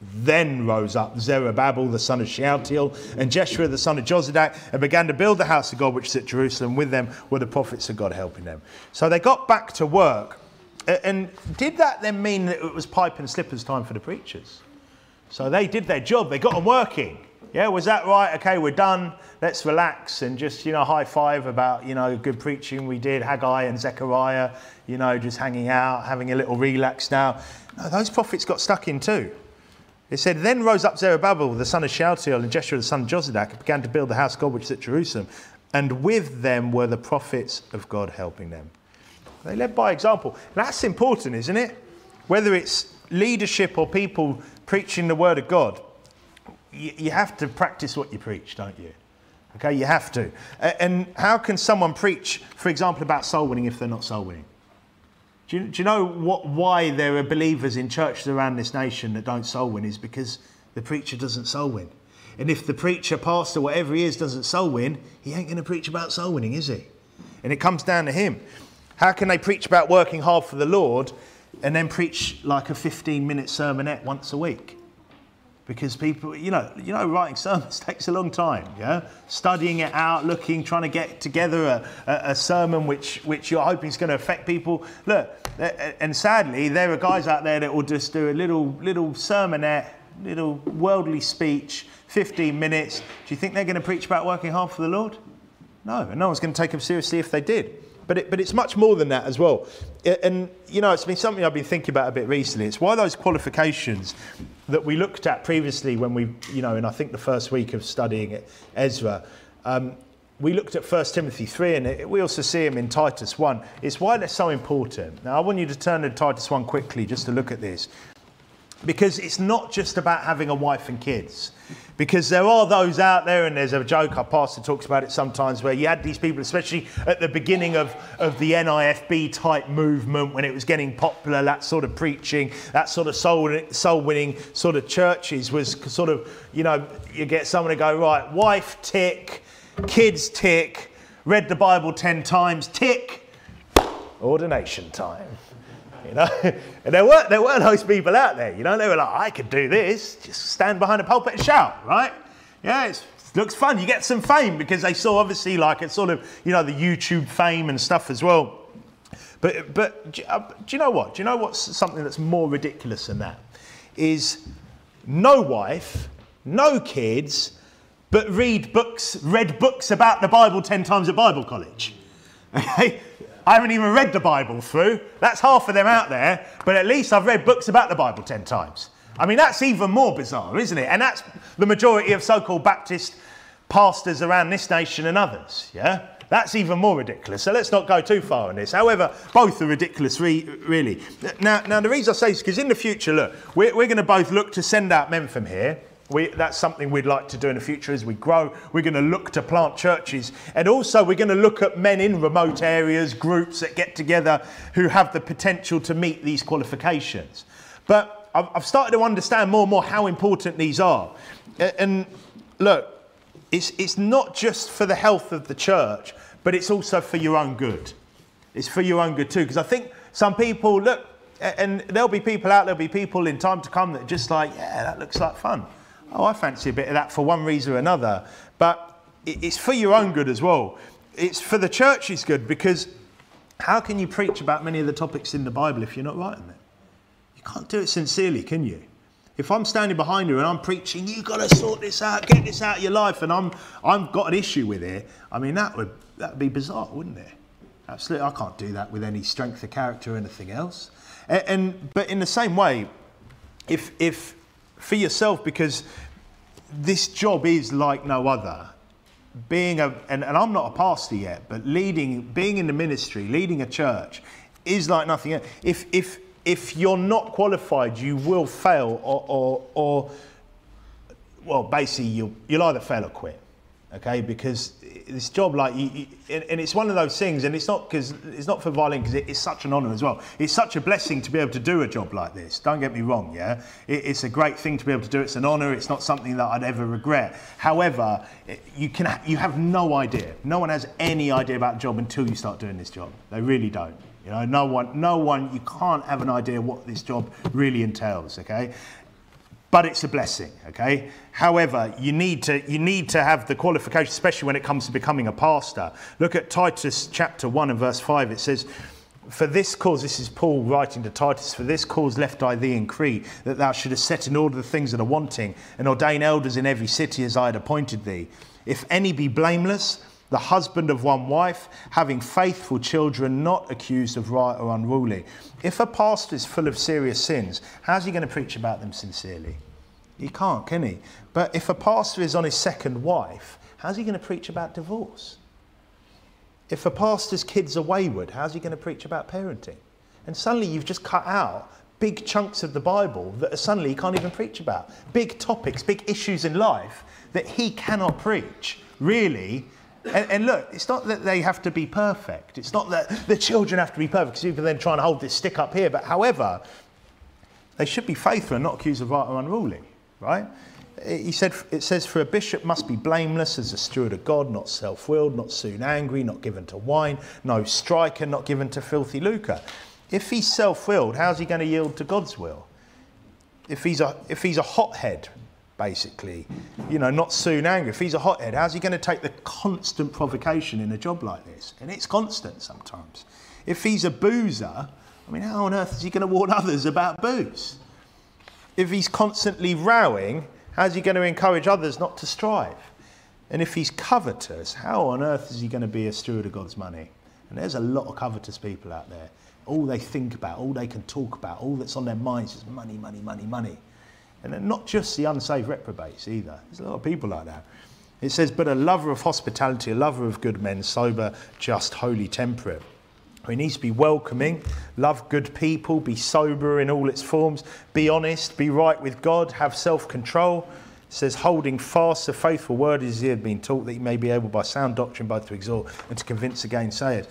Then rose up Zerubbabel, the son of Shealtiel, and Jeshua, the son of Jozadak, and began to build the house of God which is at Jerusalem. With them were the prophets of God helping them. So they got back to work. And did that then mean that it was pipe and slippers time for the preachers? So they did their job, they got them working. Yeah, was that right? Okay, we're done. Let's relax and just, you know, high five about, you know, good preaching we did, Haggai and Zechariah, you know, just hanging out, having a little relax now. No, those prophets got stuck in too. It said, Then rose up Zerubbabel, the son of Shealtiel, and Jeshua, the son of Jozadak, and began to build the house of God which is at Jerusalem. And with them were the prophets of God helping them. They led by example. That's important, isn't it? Whether it's leadership or people preaching the word of God, you, you have to practice what you preach, don't you? Okay, you have to. And how can someone preach, for example, about soul winning if they're not soul winning? Do you, do you know what, why there are believers in churches around this nation that don't soul win? Is because the preacher doesn't soul win. And if the preacher, pastor, whatever he is, doesn't soul win, he ain't going to preach about soul winning, is he? And it comes down to him. How can they preach about working hard for the Lord and then preach like a 15 minute sermonette once a week? Because people, you know, you know, writing sermons [laughs] takes a long time. Yeah, studying it out, looking, trying to get together a, a, a sermon which which you're hoping is going to affect people. Look, and sadly, there are guys out there that will just do a little little sermonette, little worldly speech, 15 minutes. Do you think they're going to preach about working hard for the Lord? No, and no one's going to take them seriously if they did. But, it, but it's much more than that as well. And, you know, it's been something I've been thinking about a bit recently. It's why those qualifications that we looked at previously when we, you know, in I think the first week of studying it, Ezra, um, we looked at 1 Timothy 3 and it, we also see him in Titus 1. It's why they're so important. Now, I want you to turn to Titus 1 quickly just to look at this. Because it's not just about having a wife and kids. Because there are those out there, and there's a joke, our pastor talks about it sometimes, where you had these people, especially at the beginning of, of the NIFB type movement, when it was getting popular, that sort of preaching, that sort of soul, soul winning sort of churches was sort of, you know, you get someone to go, right, wife tick, kids tick, read the Bible 10 times, tick, ordination time. You know, [laughs] and there weren't there weren't those people out there. You know, they were like, I could do this. Just stand behind a pulpit and shout, right? Yeah, it looks fun. You get some fame because they saw obviously like it's sort of you know the YouTube fame and stuff as well. But but uh, do you know what? Do you know what's something that's more ridiculous than that? Is no wife, no kids, but read books, read books about the Bible ten times at Bible college. [laughs] Okay, I haven't even read the Bible through. That's half of them out there, but at least I've read books about the Bible 10 times. I mean, that's even more bizarre, isn't it? And that's the majority of so called Baptist pastors around this nation and others, yeah? That's even more ridiculous. So let's not go too far on this. However, both are ridiculous, re- really. Now, now, the reason I say this is because in the future, look, we're, we're going to both look to send out men from here we, that's something we'd like to do in the future as we grow. We're going to look to plant churches. And also, we're going to look at men in remote areas, groups that get together who have the potential to meet these qualifications. But I've, started to understand more and more how important these are. And look, it's, it's not just for the health of the church, but it's also for your own good. It's for your own good too. Because I think some people, look, and there'll be people out, there'll be people in time to come that are just like, yeah, that looks like fun. Oh, I fancy a bit of that for one reason or another. But it's for your own good as well. It's for the church's good because how can you preach about many of the topics in the Bible if you're not writing them? You can't do it sincerely, can you? If I'm standing behind you and I'm preaching, you've got to sort this out, get this out of your life, and I'm I've got an issue with it, I mean that would that would be bizarre, wouldn't it? Absolutely, I can't do that with any strength of character or anything else. And, and but in the same way, if if for yourself because this job is like no other. Being a, and, and I'm not a pastor yet, but leading, being in the ministry, leading a church is like nothing else. If, if, if you're not qualified, you will fail or, or, or well, basically, you'll, you'll either fail or quit okay? Because this job, like, you, you, and it's one of those things, and it's not because it's not for violin because it's such an honour as well. It's such a blessing to be able to do a job like this. Don't get me wrong, yeah. It, it's a great thing to be able to do. It's an honour. It's not something that I'd ever regret. However, you can you have no idea. No one has any idea about the job until you start doing this job. They really don't. You know, no one, no one. You can't have an idea what this job really entails. Okay, but it's a blessing, okay? However, you need to you need to have the qualification, especially when it comes to becoming a pastor. Look at Titus chapter 1 and verse 5. It says, For this cause, this is Paul writing to Titus, for this cause left I thee in Crete, that thou shouldest set in order the things that are wanting, and ordain elders in every city as I had appointed thee. If any be blameless, the husband of one wife, having faithful children, not accused of riot or unruly. If a pastor is full of serious sins, how's he going to preach about them sincerely? He can't, can he? But if a pastor is on his second wife, how's he going to preach about divorce? If a pastor's kids are wayward, how's he going to preach about parenting? And suddenly you've just cut out big chunks of the Bible that suddenly he can't even preach about. Big topics, big issues in life that he cannot preach, really. And, and, look, it's not that they have to be perfect. It's not that the children have to be perfect, because you can then try and hold this stick up here. But however, they should be faithful and not accused of right or unruly right? He said, it says, for a bishop must be blameless as a steward of God, not self willed, not soon angry, not given to wine, no striker, not given to filthy lucre. If he's self willed, how's he going to yield to God's will? If he's, a, if he's a hothead, basically, you know, not soon angry, if he's a hothead, how's he going to take the constant provocation in a job like this? And it's constant sometimes. If he's a boozer, I mean, how on earth is he going to warn others about booze? If he's constantly rowing, how's he going to encourage others not to strive? And if he's covetous, how on earth is he going to be a steward of God's money? And there's a lot of covetous people out there. All they think about, all they can talk about, all that's on their minds is money, money, money, money. And not just the unsaved reprobates either. There's a lot of people like that. It says, but a lover of hospitality, a lover of good men, sober, just, holy, temperate. He needs to be welcoming, love good people, be sober in all its forms, be honest, be right with God, have self control. says, holding fast the faithful word as he had been taught, that he may be able by sound doctrine both to exhort and to convince the gainsayers.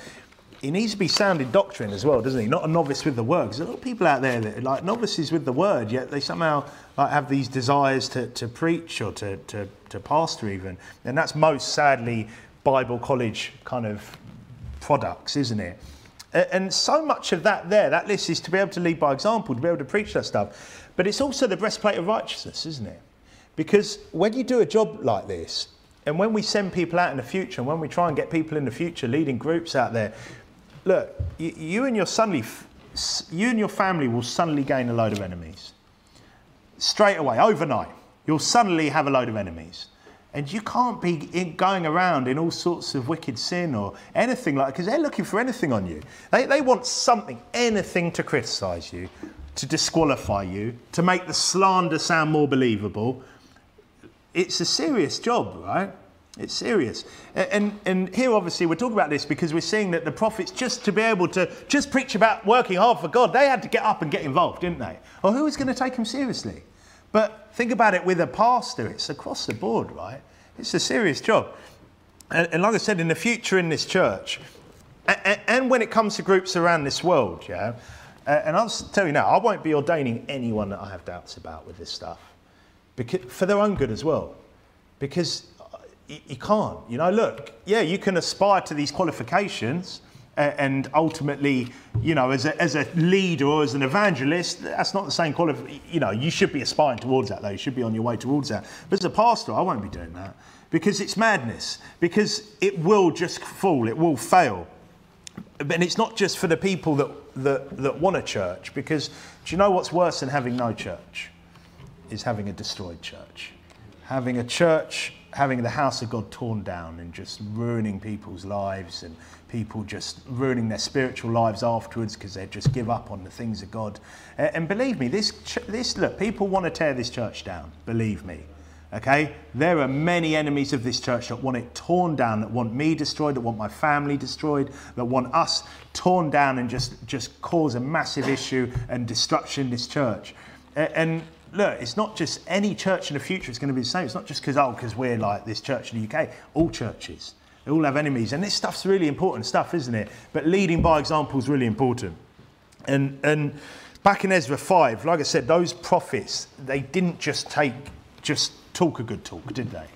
He needs to be sound in doctrine as well, doesn't he? Not a novice with the word. Because a lot of people out there that are like novices with the word, yet they somehow like, have these desires to, to preach or to, to, to pastor even. And that's most sadly Bible college kind of products, isn't it? And so much of that there, that list is to be able to lead by example, to be able to preach that stuff. But it's also the breastplate of righteousness, isn't it? Because when you do a job like this, and when we send people out in the future, and when we try and get people in the future leading groups out there, look, you, and your suddenly, you and your family will suddenly gain a load of enemies. Straight away, overnight, you'll suddenly have a load of enemies. And you can't be in, going around in all sorts of wicked sin or anything like that because they're looking for anything on you. They, they want something, anything to criticize you, to disqualify you, to make the slander sound more believable. It's a serious job, right? It's serious. And, and here, obviously, we're talking about this because we're seeing that the prophets, just to be able to just preach about working hard for God, they had to get up and get involved, didn't they? Or who was going to take them seriously? But think about it with a pastor, it's across the board, right? It's a serious job. And, and like I said, in the future in this church, and, and, when it comes to groups around this world, yeah, and I'll tell you now, I won't be ordaining anyone that I have doubts about with this stuff, because, for their own good as well. Because uh, you, you can't, you know, look, yeah, you can aspire to these qualifications, and ultimately, you know, as a, as a leader or as an evangelist, that's not the same quality. You know, you should be aspiring towards that, though. You should be on your way towards that. But as a pastor, I won't be doing that because it's madness, because it will just fall, it will fail. And it's not just for the people that, that, that want a church, because do you know what's worse than having no church? Is having a destroyed church. Having a church having the house of God torn down and just ruining people's lives and people just ruining their spiritual lives afterwards because they just give up on the things of God. And believe me, this, this look, people want to tear this church down. Believe me. Okay? There are many enemies of this church that want it torn down, that want me destroyed, that want my family destroyed, that want us torn down and just, just cause a massive issue and destruction in this church. And look, it's not just any church in the future is going to be the same. It's not just because, oh, because we're like this church in the UK. All churches, they all have enemies. And this stuff's really important stuff, isn't it? But leading by example is really important. And, and back in Ezra 5, like I said, those prophets, they didn't just take, just talk a good talk, did they?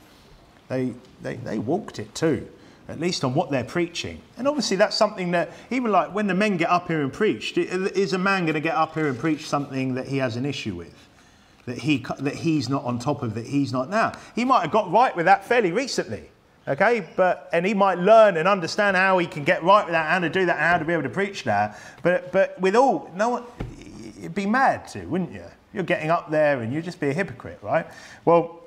They, they, they walked it too at least on what they're preaching. And obviously, that's something that, even like when the men get up here and preach, is a man going to get up here and preach something that he has an issue with? that, he, that he's not on top of, that he's not now. He might have got right with that fairly recently, okay? But, and he might learn and understand how he can get right with that, how to do that, and how to be able to preach that. But, but with all, no one, you'd be mad to, wouldn't you? You're getting up there and you'd just be a hypocrite, right? Well,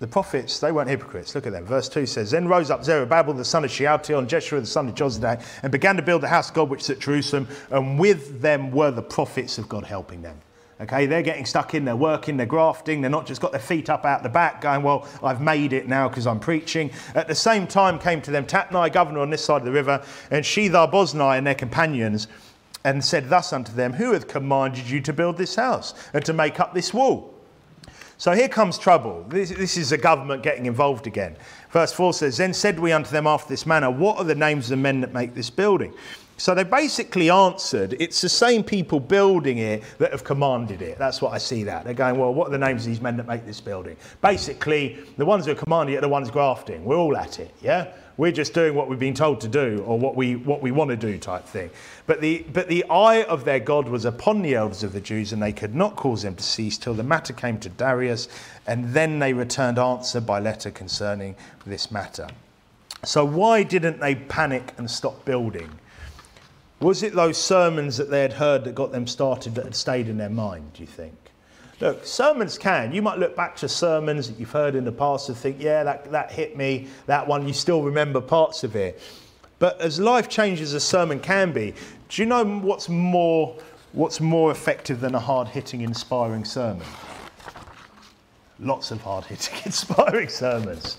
the prophets, they weren't hypocrites. Look at them. Verse 2 says, Then rose up Zerubbabel, the son of Shealtiel, and Jeshua, the son of Jozadak, and began to build the house of God which is at Jerusalem, and with them were the prophets of God helping them. Okay, they're getting stuck in, they're working, they're grafting, they're not just got their feet up out the back going, Well, I've made it now because I'm preaching. At the same time came to them Tatnai, governor on this side of the river, and Shethar Boznai and their companions, and said thus unto them, Who hath commanded you to build this house and to make up this wall? So here comes trouble. This, this, is the government getting involved again. Verse 4 says, Then said we unto them after this manner, What are the names of the men that make this building? So they basically answered, it's the same people building it that have commanded it. That's what I see that. They're going, well, what are the names of these men that make this building? Basically, the ones who are commanding it are the ones grafting. We're all at it, yeah? We're just doing what we've been told to do or what we, what we want to do type thing. But the, but the eye of their God was upon the elders of the Jews and they could not cause them to cease till the matter came to Darius and then they returned answer by letter concerning this matter. So why didn't they panic and stop building? Was it those sermons that they had heard that got them started that had stayed in their mind, do you think? Look, sermons can. You might look back to sermons that you've heard in the past and think, yeah, that, that hit me, that one, you still remember parts of it. But as life changes a sermon can be, do you know what's more, what's more effective than a hard hitting, inspiring sermon? Lots of hard hitting, [laughs] inspiring sermons.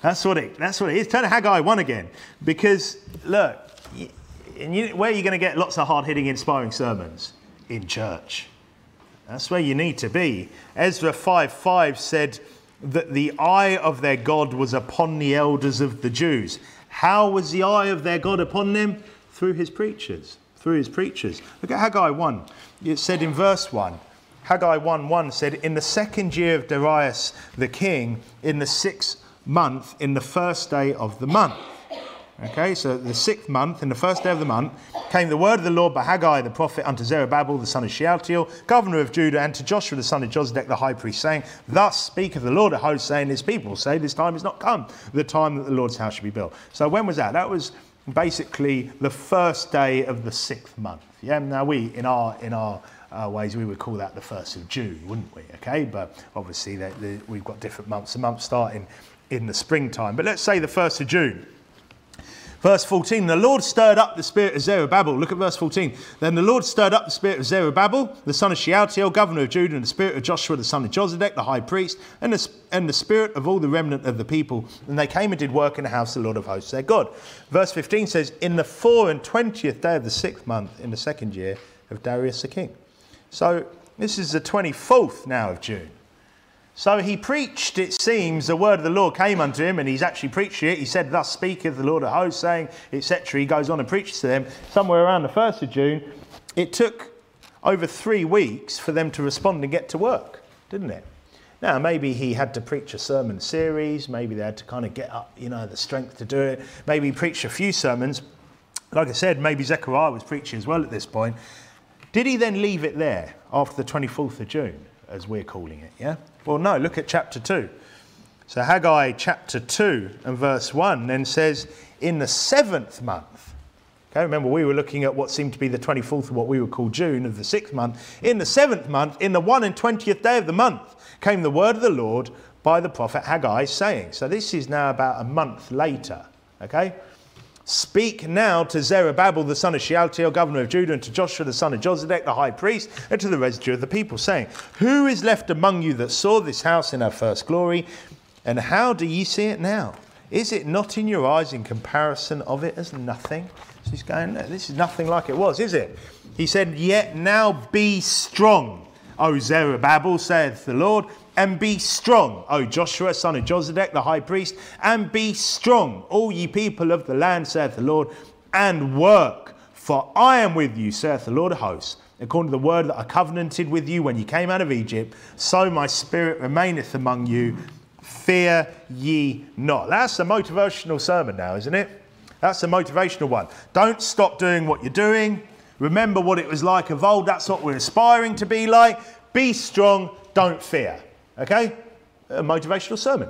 That's what it, that's what it is. Turn to Haggai 1 again. Because, look, you, where are you going to get lots of hard hitting, inspiring sermons? In church. That's where you need to be. Ezra 5 5 said that the eye of their God was upon the elders of the Jews. How was the eye of their God upon them? Through his preachers. Through his preachers. Look at Haggai 1. It said in verse 1 Haggai 1 1 said, In the second year of Darius the king, in the sixth month, in the first day of the month. Okay, so the sixth month, in the first day of the month, came the word of the Lord by Haggai the prophet unto Zerubbabel the son of Shealtiel, governor of Judah, and to Joshua the son of Josedech the high priest, saying, Thus speaketh the Lord of hosts, saying, His people say, This time is not come, the time that the Lord's house should be built. So when was that? That was basically the first day of the sixth month. Yeah, now we, in our, in our uh, ways, we would call that the first of June, wouldn't we? Okay, but obviously they, they, we've got different months. The months starting in the springtime. But let's say the first of June. Verse 14, the Lord stirred up the spirit of Zerubbabel. Look at verse 14. Then the Lord stirred up the spirit of Zerubbabel, the son of Shealtiel, governor of Judah, and the spirit of Joshua, the son of Josedech, the high priest, and the, and the spirit of all the remnant of the people. And they came and did work in the house of the Lord of hosts, their God. Verse 15 says, In the four and twentieth day of the sixth month, in the second year of Darius the king. So this is the 24th now of June. So he preached, it seems, the word of the Lord came unto him, and he's actually preached it. He said, Thus speaketh the Lord of hosts, saying, etc. He goes on and preaches to them somewhere around the 1st of June. It took over three weeks for them to respond and get to work, didn't it? Now, maybe he had to preach a sermon series, maybe they had to kind of get up, you know, the strength to do it. Maybe he preached a few sermons. Like I said, maybe Zechariah was preaching as well at this point. Did he then leave it there after the 24th of June, as we're calling it? Yeah? Well, no, look at chapter 2. So Haggai chapter 2 and verse 1 then says, In the seventh month, okay, remember we were looking at what seemed to be the 24th of what we would call June of the sixth month. In the seventh month, in the one and twentieth day of the month, came the word of the Lord by the prophet Haggai, saying, So this is now about a month later, okay? Speak now to Zerubbabel the son of Shealtiel, governor of Judah, and to Joshua the son of Josedech, the high priest, and to the residue of the people, saying, Who is left among you that saw this house in her first glory? And how do ye see it now? Is it not in your eyes in comparison of it as nothing? So he's going, This is nothing like it was, is it? He said, Yet now be strong, O Zerubbabel, saith the Lord, and be strong, O Joshua, son of Josedech, the high priest, and be strong, all ye people of the land, saith the Lord, and work, for I am with you, saith the Lord of hosts. According to the word that I covenanted with you when you came out of Egypt, so my spirit remaineth among you. Fear ye not. That's a motivational sermon now, isn't it? That's a motivational one. Don't stop doing what you're doing. Remember what it was like of old. That's what we're aspiring to be like. Be strong, don't fear. Okay? A motivational sermon.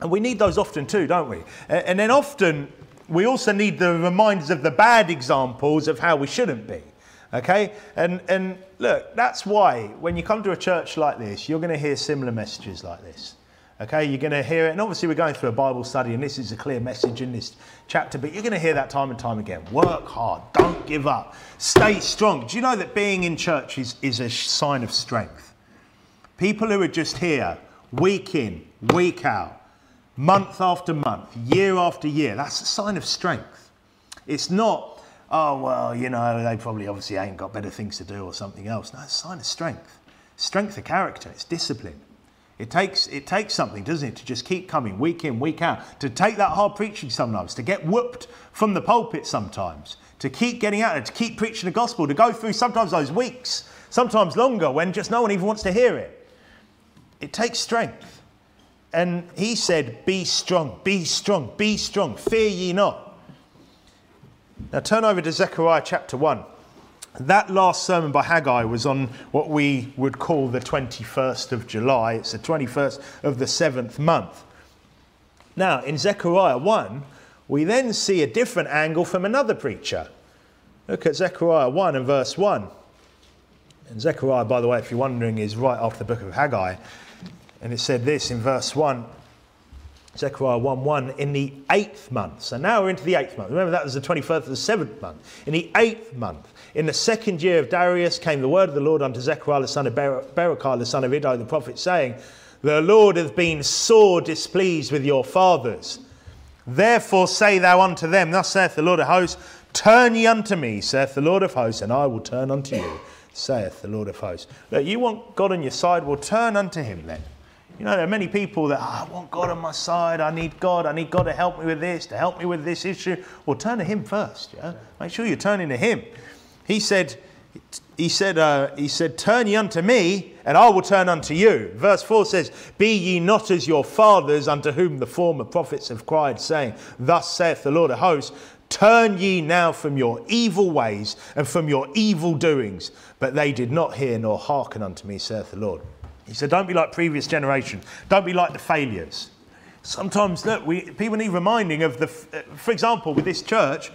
And we need those often too, don't we? And then often we also need the reminders of the bad examples of how we shouldn't be. Okay? And, and look, that's why when you come to a church like this, you're going to hear similar messages like this. Okay, you're going to hear it, and obviously we're going through a Bible study, and this is a clear message in this chapter, but you're going to hear that time and time again. Work hard, don't give up, stay strong. Do you know that being in church is, is a sign of strength? People who are just here, week in, week out, month after month, year after year, that's a sign of strength. It's not, oh, well, you know, they probably obviously ain't got better things to do or something else. No, it's a sign of strength. Strength of character, it's discipline. It takes, it takes something, doesn't it, to just keep coming week in, week out, to take that hard preaching sometimes, to get whooped from the pulpit sometimes, to keep getting out there, to keep preaching the gospel, to go through sometimes those weeks, sometimes longer, when just no one even wants to hear it. It takes strength. And he said, Be strong, be strong, be strong, fear ye not. Now turn over to Zechariah chapter 1. That last sermon by Haggai was on what we would call the 21st of July. It's the 21st of the seventh month. Now, in Zechariah 1, we then see a different angle from another preacher. Look at Zechariah 1 and verse 1. And Zechariah, by the way, if you're wondering, is right after the book of Haggai. And it said this in verse 1 Zechariah 1 1, in the eighth month. So now we're into the eighth month. Remember, that was the 21st of the seventh month. In the eighth month, in the second year of Darius, came the word of the Lord unto Zechariah the son of Ber- Berechiah the son of Iddo the prophet, saying, The Lord hath been sore displeased with your fathers. Therefore say thou unto them, Thus saith the Lord of hosts, Turn ye unto me, saith the Lord of hosts, and I will turn unto you, saith the Lord of hosts. Look, you want God on your side? Well, turn unto him then. You know, there are many people that, oh, I want God on my side. I need God. I need God to help me with this, to help me with this issue. Well, turn to Him first. Yeah, make sure you're turning to Him. He said, he said, uh, he said, Turn ye unto me, and I will turn unto you. Verse 4 says, Be ye not as your fathers, unto whom the former prophets have cried, saying, Thus saith the Lord of hosts, Turn ye now from your evil ways and from your evil doings. But they did not hear nor hearken unto me, saith the Lord. He said, Don't be like previous generation. Don't be like the failures. Sometimes, look, we, people need reminding of the, uh, for example, with this church,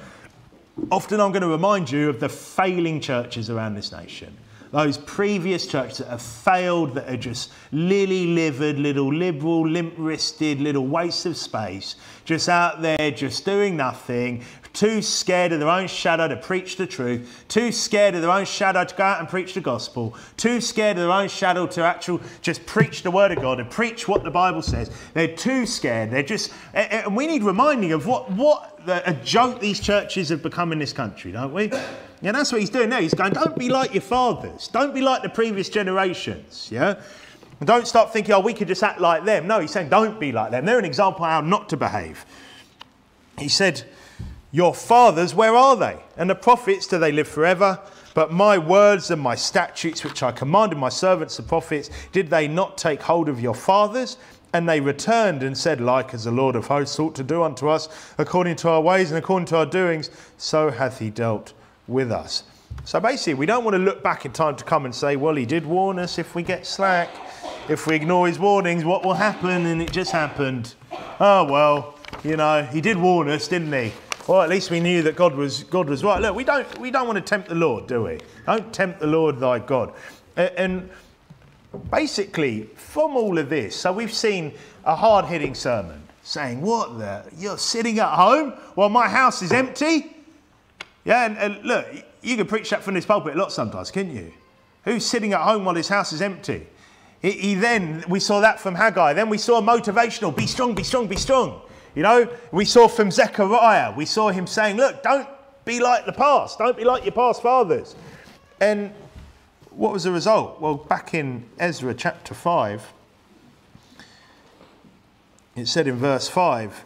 often I'm going to remind you of the failing churches around this nation. Those previous churches that have failed, that are just lily livered, little liberal, limp wristed, little waste of space, just out there, just doing nothing, too scared of their own shadow to preach the truth, too scared of their own shadow to go out and preach the gospel, too scared of their own shadow to actually just preach the word of God and preach what the Bible says. They're too scared. They're just, and we need reminding of what, what a joke these churches have become in this country, don't we? Yeah, that's what he's doing now. He's going, don't be like your fathers. Don't be like the previous generations. Yeah? Don't start thinking, oh, we could just act like them. No, he's saying, don't be like them. They're an example of how not to behave. He said, your fathers, where are they? And the prophets, do they live forever? But my words and my statutes, which I commanded my servants, the prophets, did they not take hold of your fathers? And they returned and said, Like as the Lord of hosts ought to do unto us, according to our ways and according to our doings, so hath he dealt with us. So basically, we don't want to look back in time to come and say, Well, he did warn us if we get slack. If we ignore his warnings, what will happen? And it just happened. Oh, well, you know, he did warn us, didn't he? Well, at least we knew that God was, God was right. Look, we don't, we don't want to tempt the Lord, do we? Don't tempt the Lord thy God. And basically, from all of this, so we've seen a hard hitting sermon saying, What the? You're sitting at home while my house is empty? Yeah, and, and look, you can preach that from this pulpit a lot sometimes, can't you? Who's sitting at home while his house is empty? He, he, then, we saw that from Haggai. Then we saw motivational be strong, be strong, be strong. You know, we saw from Zechariah, we saw him saying, Look, don't be like the past, don't be like your past fathers. And what was the result? Well, back in Ezra chapter 5, it said in verse 5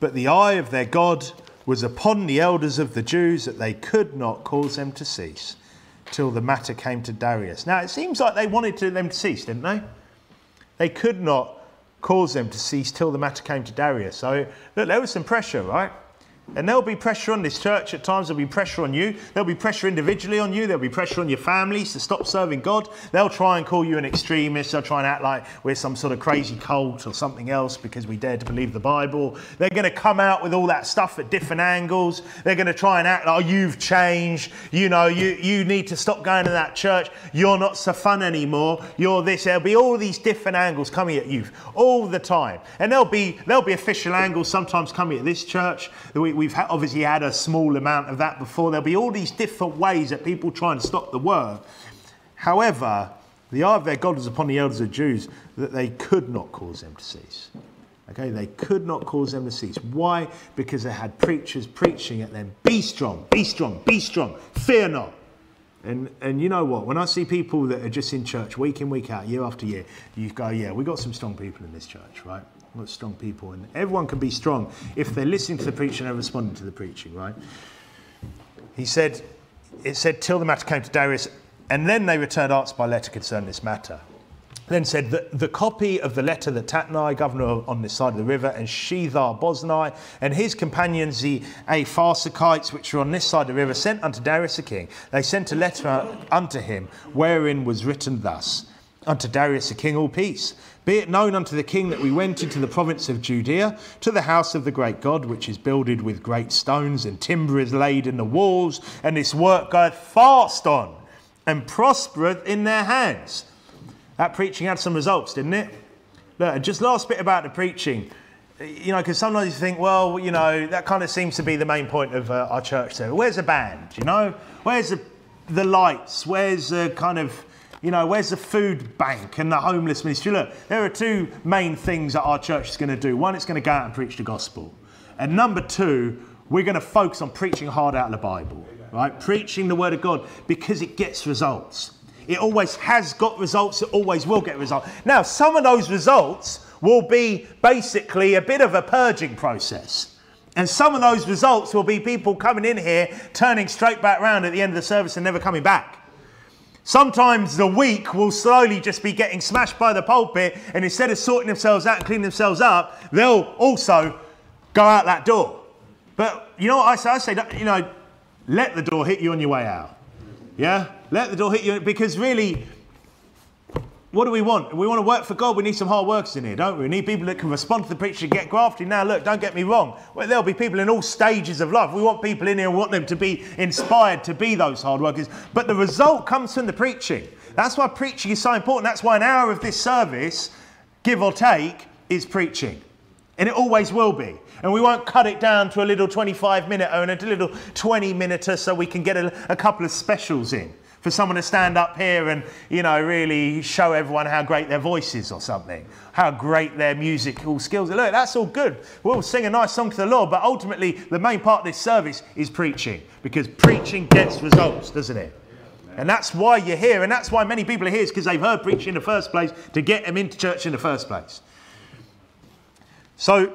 But the eye of their God was upon the elders of the Jews that they could not cause them to cease till the matter came to Darius. Now, it seems like they wanted to, them to cease, didn't they? They could not cause them to cease till the matter came to Darius. So look, there was some pressure, right? And there'll be pressure on this church at times, there'll be pressure on you, there'll be pressure individually on you, there'll be pressure on your families to stop serving God. They'll try and call you an extremist, they'll try and act like we're some sort of crazy cult or something else because we dare to believe the Bible. They're going to come out with all that stuff at different angles. They're going to try and act like oh, you've changed, you know, you, you need to stop going to that church, you're not so fun anymore, you're this. There'll be all these different angles coming at you all the time. And there'll be, there'll be official angles sometimes coming at this church. We, we've obviously had a small amount of that before. There'll be all these different ways that people try and stop the word. However, the eye of their God was upon the elders of Jews that they could not cause them to cease. Okay, they could not cause them to cease. Why? Because they had preachers preaching at them, be strong, be strong, be strong, fear not. And, and you know what? When I see people that are just in church week in, week out, year after year, you go, yeah, we've got some strong people in this church, right? Strong people. And everyone can be strong if they're listening to the preaching and responding to the preaching, right? He said, it said, till the matter came to Darius, and then they returned answer by letter concerning this matter. Then said that the copy of the letter that Tatnai, governor on this side of the river, and Shethar Boznai, and his companions, the Apharsachites, which were on this side of the river, sent unto Darius the king. They sent a letter unto him, wherein was written thus Unto Darius the king, all peace. Be it known unto the king that we went into the province of Judea to the house of the great God, which is builded with great stones, and timber is laid in the walls, and this work goeth fast on, and prospereth in their hands. That preaching had some results, didn't it? Look, just last bit about the preaching. You know, because sometimes you think, well, you know, that kind of seems to be the main point of uh, our church. So, where's the band? You know, where's the, the lights? Where's the kind of you know, where's the food bank and the homeless ministry? Look, there are two main things that our church is going to do. One, it's going to go out and preach the gospel. And number two, we're going to focus on preaching hard out of the Bible, right? Preaching the word of God because it gets results. It always has got results, it always will get results. Now, some of those results will be basically a bit of a purging process. And some of those results will be people coming in here, turning straight back around at the end of the service and never coming back. Sometimes the weak will slowly just be getting smashed by the pulpit, and instead of sorting themselves out and cleaning themselves up, they'll also go out that door. But you know what I say? I say, you know, let the door hit you on your way out. Yeah? Let the door hit you because really, what do we want? We want to work for God. We need some hard workers in here, don't we? We need people that can respond to the preacher get grafted. Now, look, don't get me wrong. Well, there'll be people in all stages of life. We want people in here and want them to be inspired to be those hard workers. But the result comes from the preaching. That's why preaching is so important. That's why an hour of this service, give or take, is preaching. And it always will be. And we won't cut it down to a little 25 minute or a little 20 minute so we can get a, a couple of specials in for someone to stand up here and, you know, really show everyone how great their voice is or something, how great their musical skills are. Look, that's all good. We'll sing a nice song to the Lord, but ultimately the main part of this service is preaching because preaching gets results, doesn't it? And that's why you're here, and that's why many people are here, is because they've heard preaching in the first place to get them into church in the first place. So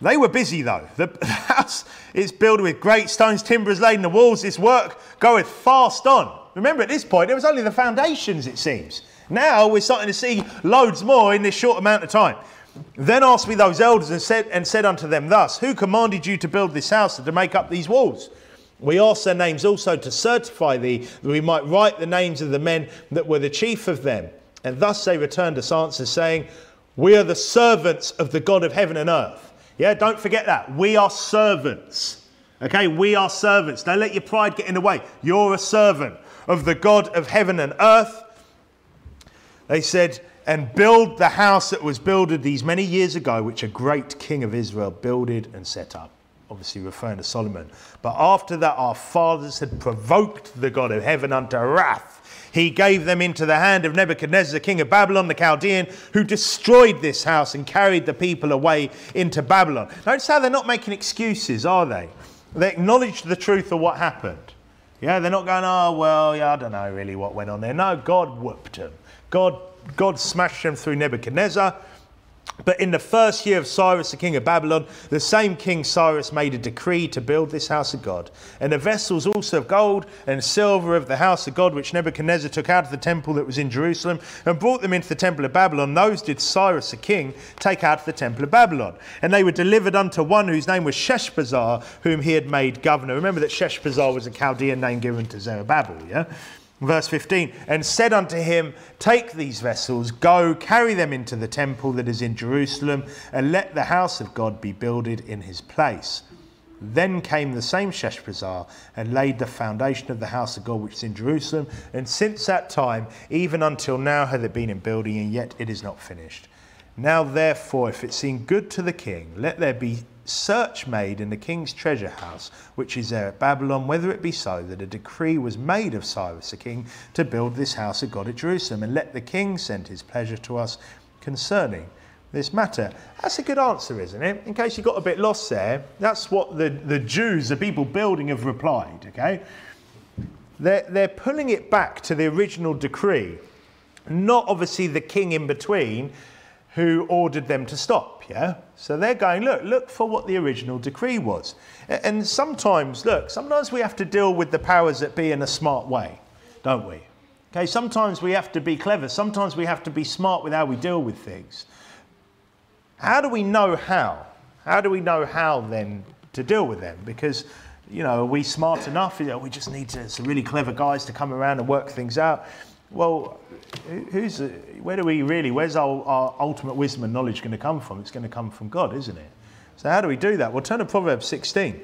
they were busy though. The [laughs] house is built with great stones, timber is laid in the walls. This work goeth fast on. Remember, at this point, it was only the foundations, it seems. Now we're starting to see loads more in this short amount of time. Then asked me those elders and said, and said unto them thus, Who commanded you to build this house and to make up these walls? We asked their names also to certify thee, that we might write the names of the men that were the chief of them. And thus they returned us answers, saying, We are the servants of the God of heaven and earth. Yeah, don't forget that. We are servants. Okay, we are servants. Don't let your pride get in the way. You're a servant of the God of heaven and earth. They said, and build the house that was builded these many years ago, which a great king of Israel builded and set up. Obviously, referring to Solomon. But after that, our fathers had provoked the God of heaven unto wrath. He gave them into the hand of Nebuchadnezzar, king of Babylon, the Chaldean, who destroyed this house and carried the people away into Babylon. Notice how they're not making excuses, are they? They acknowledge the truth of what happened. Yeah, they're not going, oh, well, yeah, I don't know really what went on there. No, God whooped them. God, God smashed them through Nebuchadnezzar. But in the first year of Cyrus, the king of Babylon, the same king Cyrus made a decree to build this house of God. And the vessels also of gold and silver of the house of God, which Nebuchadnezzar took out of the temple that was in Jerusalem and brought them into the temple of Babylon, those did Cyrus the king take out of the temple of Babylon. And they were delivered unto one whose name was Sheshbazzar, whom he had made governor. Remember that Sheshbazzar was a Chaldean name given to Zerubbabel, yeah? Verse 15, and said unto him, Take these vessels, go, carry them into the temple that is in Jerusalem, and let the house of God be builded in his place. Then came the same Sheshbazzar and laid the foundation of the house of God which is in Jerusalem, and since that time, even until now, hath it been in building, and yet it is not finished. Now, therefore, if it seem good to the king, let there be search made in the king's treasure house, which is there at Babylon, whether it be so that a decree was made of Cyrus the king to build this house of God at Jerusalem, and let the king send his pleasure to us concerning this matter. That's a good answer, isn't it? In case you got a bit lost there, that's what the, the Jews, the people building, have replied, okay? They're, they're pulling it back to the original decree, not obviously the king in between who ordered them to stop, yeah? So they're going, look, look for what the original decree was. And sometimes, look, sometimes we have to deal with the powers that be in a smart way, don't we? Okay, sometimes we have to be clever. Sometimes we have to be smart with how we deal with things. How do we know how? How do we know how then to deal with them? Because, you know, are we smart enough? You know, we just need to, some really clever guys to come around and work things out. Well, who's where do we really? Where's our, our ultimate wisdom and knowledge going to come from? It's going to come from God, isn't it? So how do we do that? Well, turn to Proverbs 16.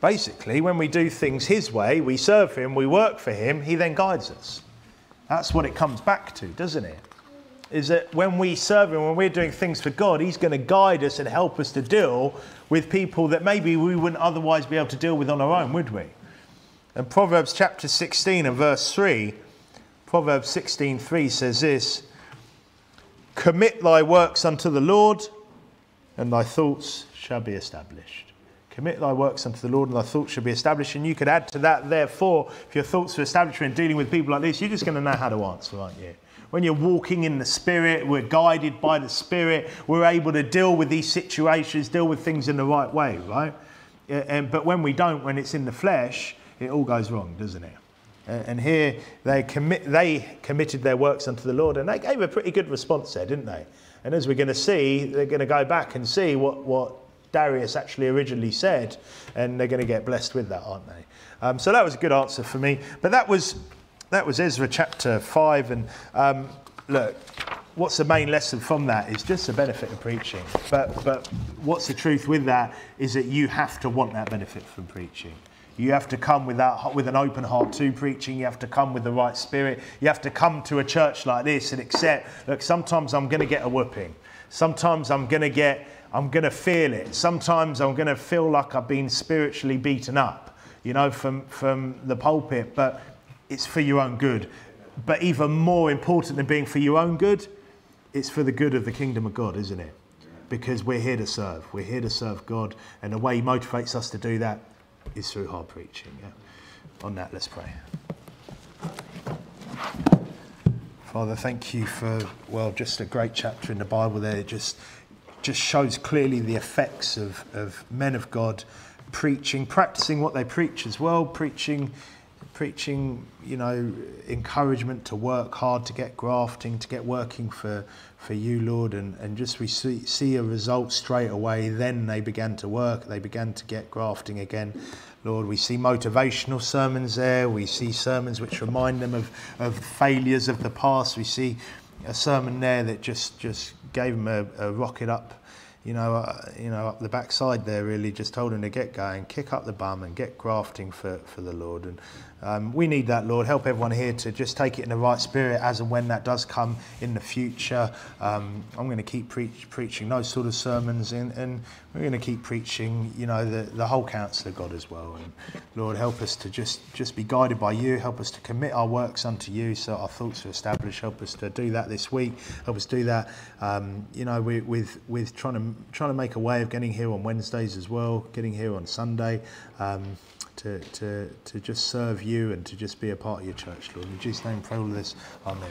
Basically, when we do things His way, we serve Him, we work for Him, He then guides us. That's what it comes back to, doesn't it? Is that when we serve Him, when we're doing things for God, He's going to guide us and help us to deal with people that maybe we wouldn't otherwise be able to deal with on our own, would we? And Proverbs chapter 16 and verse 3, Proverbs 16:3 says this, Commit thy works unto the Lord, and thy thoughts shall be established. Commit thy works unto the Lord, and thy thoughts shall be established. And you could add to that, therefore, if your thoughts are established when dealing with people like this, you're just going to know how to answer, aren't you? When you're walking in the Spirit, we're guided by the Spirit, we're able to deal with these situations, deal with things in the right way, right? And, but when we don't, when it's in the flesh, it all goes wrong, doesn't it? And here they, commit, they committed their works unto the Lord, and they gave a pretty good response there, didn't they? And as we're going to see, they're going to go back and see what, what Darius actually originally said, and they're going to get blessed with that, aren't they? Um, so that was a good answer for me. But that was that was Ezra chapter five, and um, look, what's the main lesson from that is just the benefit of preaching. But but what's the truth with that is that you have to want that benefit from preaching. You have to come with, that, with an open heart to preaching. You have to come with the right spirit. You have to come to a church like this and accept, look, sometimes I'm going to get a whooping. Sometimes I'm going to get, I'm going to feel it. Sometimes I'm going to feel like I've been spiritually beaten up, you know, from, from the pulpit. But it's for your own good. But even more important than being for your own good, it's for the good of the kingdom of God, isn't it? Because we're here to serve. We're here to serve God. And the way He motivates us to do that is through hard preaching. Yeah? On that, let's pray. Father, thank you for, well, just a great chapter in the Bible there. It just, just shows clearly the effects of, of men of God preaching, practicing what they preach as well, preaching, preaching, you know, encouragement to work hard, to get grafting, to get working for, for you, Lord, and, and just we see, see a result straight away. Then they began to work, they began to get grafting again. Lord, we see motivational sermons there, we see sermons which remind them of, of failures of the past. We see a sermon there that just, just gave them a, a rocket up you know, uh, you know, up the backside there, really just told him to get going, kick up the bum, and get grafting for, for the Lord. And um, we need that, Lord. Help everyone here to just take it in the right spirit as and when that does come in the future. Um, I'm going to keep preach, preaching those sort of sermons, and, and we're going to keep preaching, you know, the, the whole counsel of God as well. And Lord, help us to just, just be guided by you. Help us to commit our works unto you so our thoughts are established. Help us to do that this week. Help us do that, um, you know, with, with, with trying, to, trying to make a way of getting here on Wednesdays as well, getting here on Sunday. To, to, to just serve you and to just be a part of your church, Lord. In Jesus' name, pray all this. Amen.